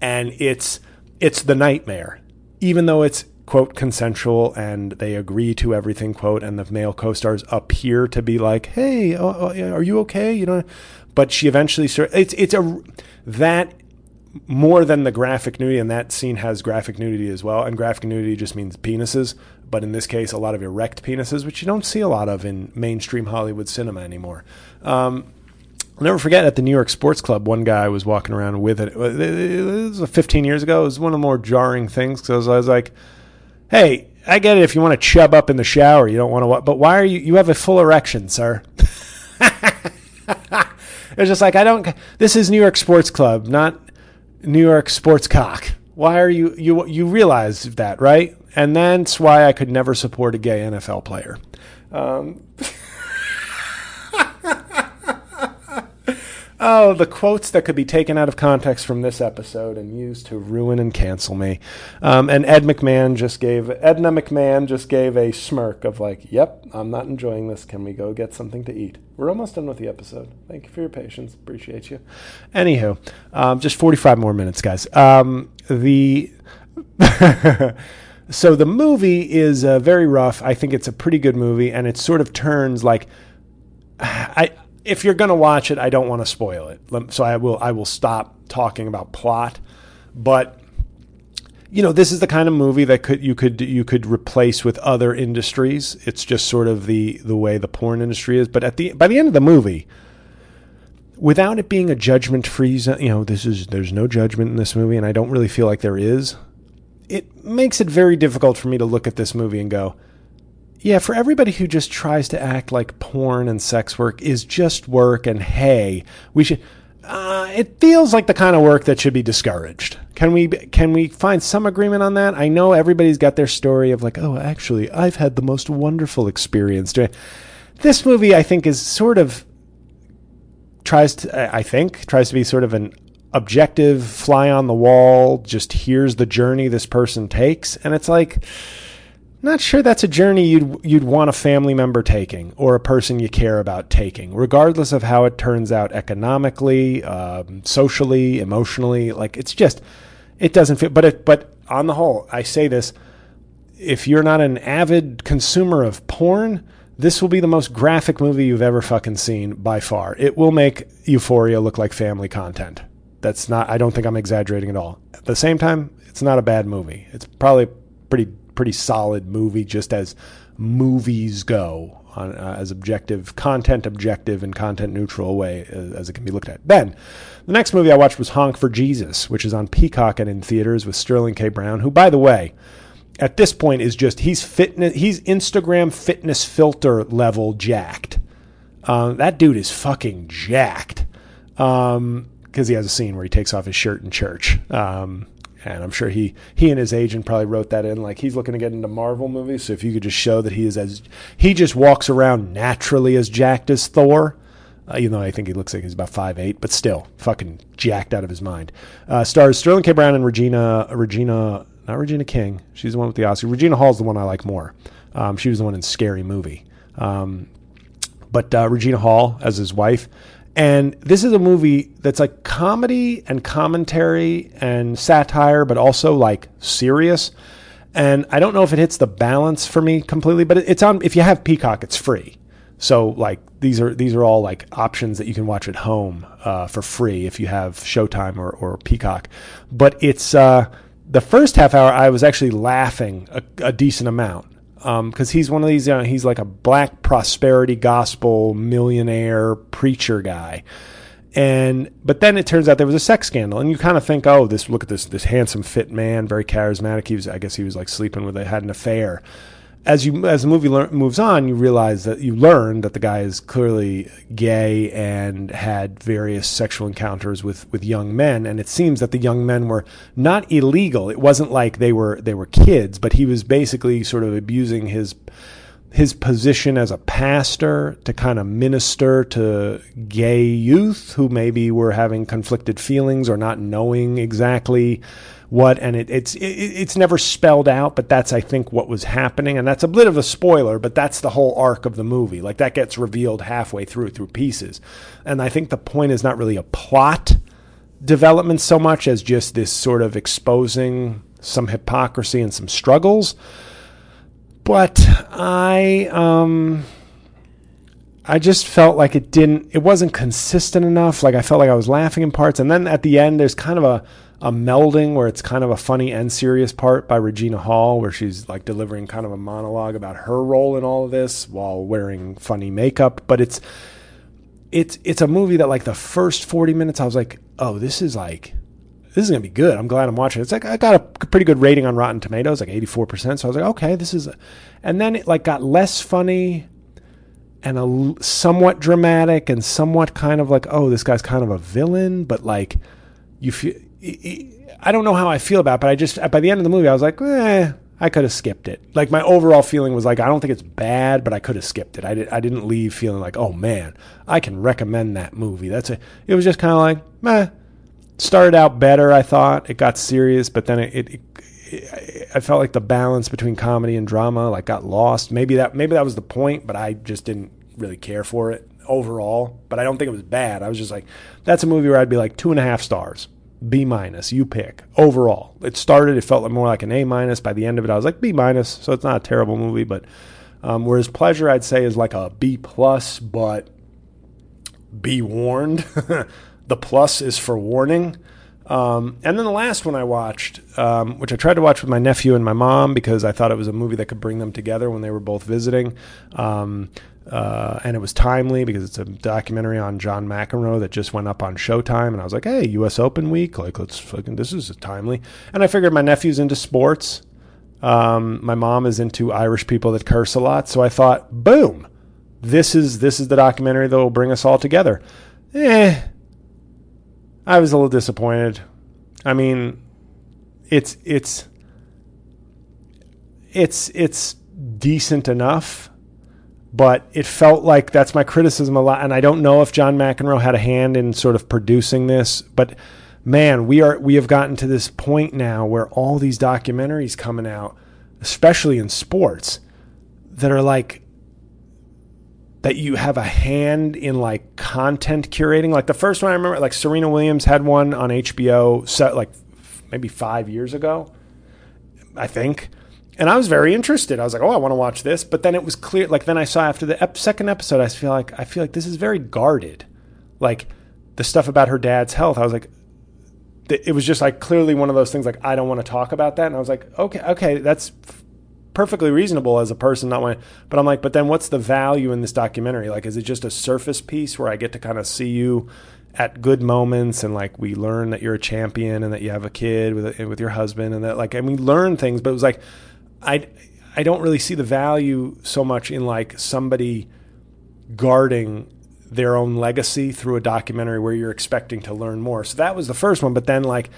Speaker 6: and it's, it's the nightmare. Even though it's quote consensual and they agree to everything quote and the male co-stars appear to be like hey uh, uh are you okay you know but she eventually it's it's a that more than the graphic nudity and that scene has graphic nudity as well and graphic nudity just means penises but in this case a lot of erect penises which you don't see a lot of in mainstream hollywood cinema anymore um, I'll never forget at the New York Sports Club, one guy was walking around with it. It was 15 years ago. It was one of the more jarring things because I was like, hey, I get it if you want to chub up in the shower, you don't want to, but why are you, you have a full erection, sir? it's just like, I don't, this is New York Sports Club, not New York Sports Cock. Why are you, you, you realize that, right? And that's why I could never support a gay NFL player. Um, Oh, the quotes that could be taken out of context from this episode and used to ruin and cancel me. Um, and Ed McMahon just gave Edna McMahon just gave a smirk of like, "Yep, I'm not enjoying this. Can we go get something to eat?" We're almost done with the episode. Thank you for your patience. Appreciate you. Anywho, um, just 45 more minutes, guys. Um, the so the movie is uh, very rough. I think it's a pretty good movie, and it sort of turns like I if you're going to watch it, I don't want to spoil it. So I will I will stop talking about plot, but you know, this is the kind of movie that could you could you could replace with other industries. It's just sort of the the way the porn industry is, but at the by the end of the movie, without it being a judgment free you know, this is there's no judgment in this movie and I don't really feel like there is. It makes it very difficult for me to look at this movie and go, yeah, for everybody who just tries to act like porn and sex work is just work and hey, we should uh, it feels like the kind of work that should be discouraged. Can we can we find some agreement on that? I know everybody's got their story of like, oh, actually, I've had the most wonderful experience doing. This movie, I think, is sort of tries to, I think, tries to be sort of an objective, fly on the wall. Just here's the journey this person takes, and it's like not sure that's a journey you'd you'd want a family member taking or a person you care about taking, regardless of how it turns out economically, um, socially, emotionally. Like it's just it doesn't fit. But it, but on the whole, I say this: if you're not an avid consumer of porn, this will be the most graphic movie you've ever fucking seen by far. It will make Euphoria look like family content. That's not. I don't think I'm exaggerating at all. At the same time, it's not a bad movie. It's probably pretty pretty solid movie just as movies go on uh, as objective content objective and content neutral way as, as, it can be looked at. Then the next movie i watched was honk for jesus which is on peacock and in theaters with sterling k. Brown who by the way at this point is just he's fitness he's instagram fitness filter level jacked. Uh, that dude is fucking jacked. Because um, he has a scene where he takes off his shirt in church. Um, and I'm sure he he and his agent probably wrote that in. Like he's looking to get into Marvel movies, so if you could just show that he is as he just walks around naturally as jacked as Thor. Uh, even though I think he looks like he's about five eight, but still fucking jacked out of his mind. Uh, stars Sterling K. Brown and Regina Regina not Regina King. She's the one with the Oscar. Regina Hall's the one I like more. Um, she was the one in Scary Movie. Um, but uh, Regina Hall as his wife, and this is a movie that's like comedy and commentary and satire, but also like serious. And I don't know if it hits the balance for me completely, but it's on. If you have Peacock, it's free. So like these are these are all like options that you can watch at home uh, for free if you have Showtime or, or Peacock. But it's uh, the first half hour, I was actually laughing a, a decent amount because um, he's one of these. You know, he's like a black prosperity gospel millionaire preacher guy. And but then it turns out there was a sex scandal, and you kind of think, oh, this look at this this handsome, fit man, very charismatic. He was, I guess, he was like sleeping with, a, had an affair as you as the movie lear- moves on, you realize that you learn that the guy is clearly gay and had various sexual encounters with with young men, and it seems that the young men were not illegal. It wasn't like they were they were kids, but he was basically sort of abusing his his position as a pastor to kind of minister to gay youth who maybe were having conflicted feelings or not knowing exactly what, and it, it's it, it's never spelled out, but that's I think what was happening, and that's a bit of a spoiler, but that's the whole arc of the movie. Like that gets revealed halfway through through pieces, and I think the point is not really a plot development so much as just this sort of exposing some hypocrisy and some struggles. But I um I just felt like it didn't it wasn't consistent enough. Like I felt like I was laughing in parts and then at the end there's kind of a a melding where it's kind of a funny and serious part by Regina Hall, where she's like delivering kind of a monologue about her role in all of this while wearing funny makeup. But it's it's it's a movie that like the first forty minutes, I was like, oh, this is like this is gonna be good. I'm glad I'm watching. It's like I got a pretty good rating on Rotten Tomatoes, like 84 percent. So I was like, okay, this is, and then it like got less funny and a somewhat dramatic and somewhat kind of like, oh, this guy's kind of a villain, but like you feel I don't know how I feel about it, but I just, by the end of the movie, I was like, eh, I could have skipped it. Like my overall feeling was like, I don't think it's bad, but I could have skipped it. I, did, I didn't leave feeling like, oh man, I can recommend that movie. That's a, it was just kind of like, meh. Started out better, I thought. It got serious, but then it, it, it, I felt like the balance between comedy and drama like got lost. Maybe that, maybe that was the point, but I just didn't really care for it overall. But I don't think it was bad. I was just like, that's a movie where I'd be like two and a half stars B minus. You pick overall. It started. It felt more like an A minus. By the end of it, I was like B minus. So it's not a terrible movie, but um, whereas pleasure, I'd say, is like a B plus, but be warned. the plus is for warning. Um, and then the last one I watched, um, which I tried to watch with my nephew and my mom because I thought it was a movie that could bring them together when they were both visiting. Um, uh, and it was timely because it's a documentary on John McEnroe that just went up on Showtime, and I was like, "Hey, U.S. Open week, like let's fucking this is timely." And I figured my nephew's into sports, um, my mom is into Irish people that curse a lot, so I thought, boom, this is this is the documentary that will bring us all together. Eh, I was a little disappointed. I mean, it's it's it's it's decent enough but it felt like that's my criticism a lot. And I don't know if John McEnroe had a hand in sort of producing this, but man, we are we have gotten to this point now where all these documentaries coming out, especially in sports, that are like that you have a hand in like content curating. Like the first one I remember, like Serena Williams had one on HBO, set like maybe five years ago, I think and I was very interested. I was like, "Oh, I want to watch this." But then it was clear. Like then I saw after the ep- second episode, I feel like I feel like this is very guarded. Like the stuff about her dad's health, I was like, it was just like clearly one of those things. Like I don't want to talk about that, and I was like, okay, okay, that's f- perfectly reasonable as a person not wanting. But I'm like, but then what's the value in this documentary? Like, is it just a surface piece where I get to kind of see you? at good moments and like we learn that you're a champion and that you have a kid with with your husband and that like and we learn things but it was like I I don't really see the value so much in like somebody guarding their own legacy through a documentary where you're expecting to learn more. So that was the first one, but then like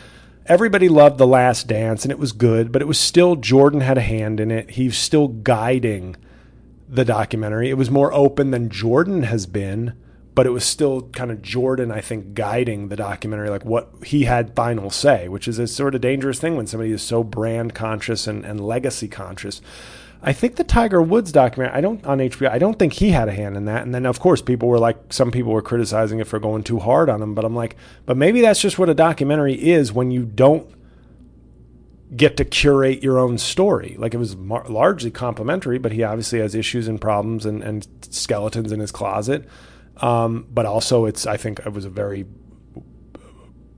Speaker 6: everybody loved The Last Dance and it was good, but it was still Jordan had a hand in it. He's still guiding the documentary. It was more open than Jordan has been but it was still kind of Jordan, I think, guiding the documentary, like what he had final say, which is a sort of dangerous thing when somebody is so brand conscious and, and legacy conscious. I think the Tiger Woods documentary, I don't on HBO, I don't think he had a hand in that. And then of course people were like, some people were criticizing it for going too hard on him, but I'm like, but maybe that's just what a documentary is when you don't get to curate your own story. Like it was mar- largely complimentary, but he obviously has issues and problems and, and skeletons in his closet. Um, but also, it's I think it was a very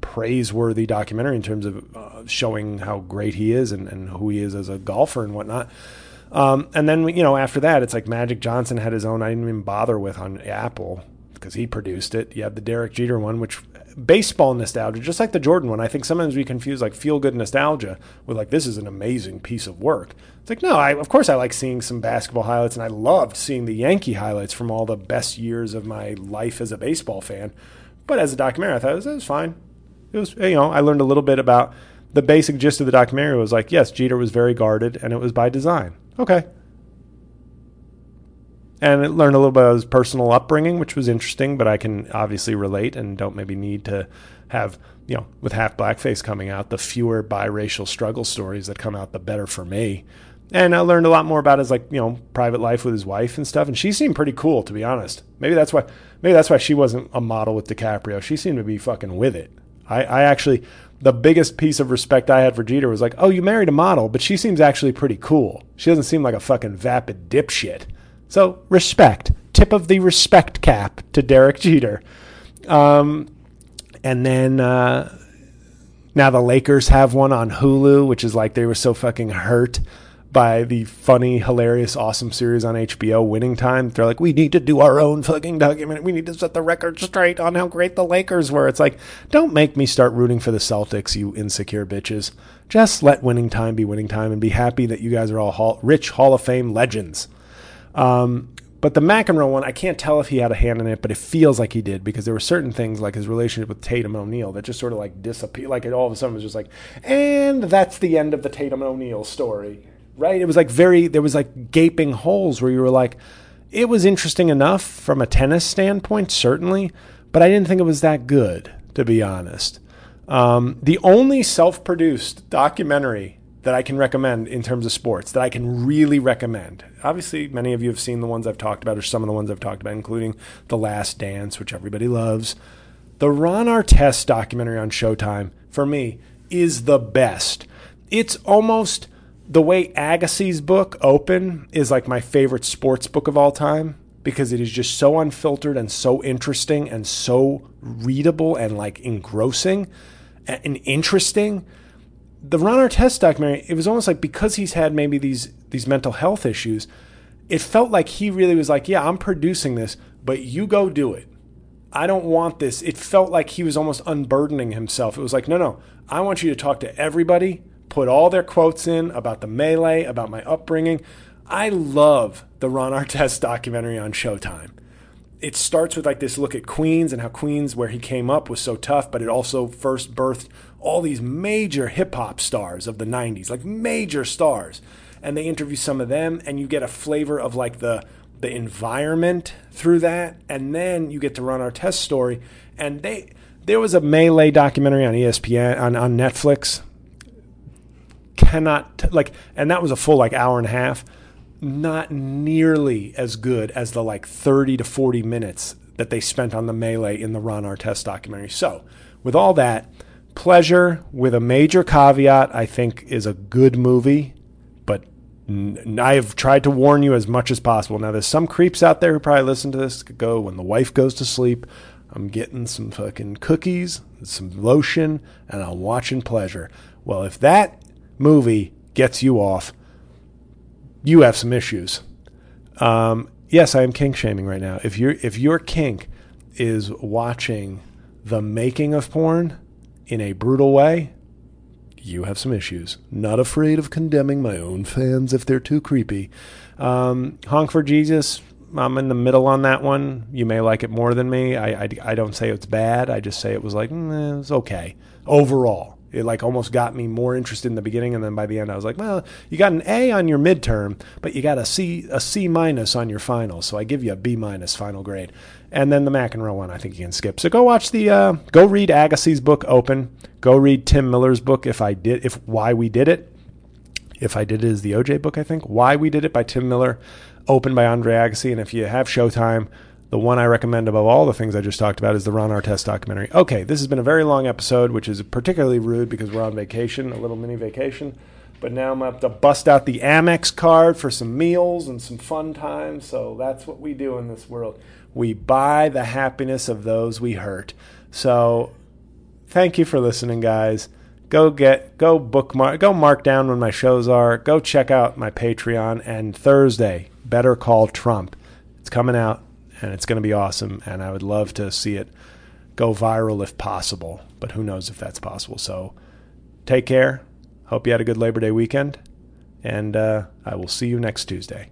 Speaker 6: praiseworthy documentary in terms of uh, showing how great he is and, and who he is as a golfer and whatnot. Um, and then you know after that, it's like Magic Johnson had his own. I didn't even bother with on Apple because he produced it. You have the Derek Jeter one, which baseball nostalgia, just like the Jordan one. I think sometimes we confuse like feel good nostalgia with like this is an amazing piece of work. It's like no, I of course I like seeing some basketball highlights, and I loved seeing the Yankee highlights from all the best years of my life as a baseball fan. But as a documentary, I thought it was, it was fine. It was you know I learned a little bit about the basic gist of the documentary was like yes, Jeter was very guarded, and it was by design. Okay, and learned a little bit about his personal upbringing, which was interesting. But I can obviously relate and don't maybe need to have you know with half blackface coming out, the fewer biracial struggle stories that come out, the better for me. And I learned a lot more about his like you know private life with his wife and stuff. And she seemed pretty cool, to be honest. Maybe that's why maybe that's why she wasn't a model with DiCaprio. She seemed to be fucking with it. I, I actually the biggest piece of respect I had for Jeter was like, oh, you married a model, but she seems actually pretty cool. She doesn't seem like a fucking vapid dipshit. So respect, tip of the respect cap to Derek Jeter. Um, and then uh, now the Lakers have one on Hulu, which is like they were so fucking hurt by the funny, hilarious, awesome series on HBO, Winning Time. They're like, we need to do our own fucking document. We need to set the record straight on how great the Lakers were. It's like, don't make me start rooting for the Celtics, you insecure bitches. Just let Winning Time be Winning Time and be happy that you guys are all hall- rich Hall of Fame legends. Um, but the McEnroe one, I can't tell if he had a hand in it, but it feels like he did because there were certain things like his relationship with Tatum O'Neal that just sort of like disappeared. Like it all of a sudden was just like, and that's the end of the Tatum O'Neal story, right? It was like very, there was like gaping holes where you were like, it was interesting enough from a tennis standpoint, certainly, but I didn't think it was that good, to be honest. Um, the only self produced documentary that I can recommend in terms of sports that I can really recommend. Obviously, many of you have seen the ones I've talked about, or some of the ones I've talked about, including The Last Dance, which everybody loves. The Ron Artest documentary on Showtime, for me, is the best. It's almost the way Agassi's book, Open, is like my favorite sports book of all time because it is just so unfiltered and so interesting and so readable and like engrossing and interesting the Ron Artest documentary, it was almost like because he's had maybe these these mental health issues, it felt like he really was like, yeah, I'm producing this, but you go do it. I don't want this. It felt like he was almost unburdening himself. It was like, no, no, I want you to talk to everybody, put all their quotes in about the melee, about my upbringing. I love the Ron Artest documentary on Showtime. It starts with like this look at Queens and how Queens, where he came up, was so tough, but it also first birthed all these major hip hop stars of the 90s, like major stars. And they interview some of them, and you get a flavor of like the the environment through that, and then you get to Ron Artest story. And they there was a melee documentary on ESPN on, on Netflix. Cannot like, and that was a full like hour and a half. Not nearly as good as the like thirty to forty minutes that they spent on the melee in the Ron Artest documentary. So, with all that, Pleasure with a major caveat, I think, is a good movie, but I have tried to warn you as much as possible. Now, there's some creeps out there who probably listen to this go when the wife goes to sleep. I'm getting some fucking cookies, some lotion, and I'm watching Pleasure. Well, if that movie gets you off, you have some issues. Um, yes, I am kink shaming right now. If your if your kink is watching the making of porn, in a brutal way, you have some issues. Not afraid of condemning my own fans if they're too creepy. Um, Honk for Jesus, I'm in the middle on that one. You may like it more than me. I, I, I don't say it's bad. I just say it was like, mm, it was okay overall. It like almost got me more interested in the beginning, and then by the end, I was like, well, you got an A on your midterm, but you got a C a C minus on your final, so I give you a B minus final grade and then the McEnroe one I think you can skip. So go watch the uh, go read Agassi's book Open. Go read Tim Miller's book If I Did If Why We Did It. If I Did It is the OJ book I think. Why We Did It by Tim Miller. Open by Andre Agassi. And if you have Showtime, the one I recommend above all the things I just talked about is the Ron Artest documentary. Okay, this has been a very long episode, which is particularly rude because we're on vacation, a little mini vacation. But now I'm up to bust out the Amex card for some meals and some fun times. So that's what we do in this world. We buy the happiness of those we hurt. So thank you for listening, guys. Go get go bookmark go mark down when my shows are. Go check out my Patreon and Thursday, Better Call Trump. It's coming out and it's going to be awesome and I would love to see it go viral if possible, but who knows if that's possible. So take care. Hope you had a good Labor Day weekend and uh, I will see you next Tuesday.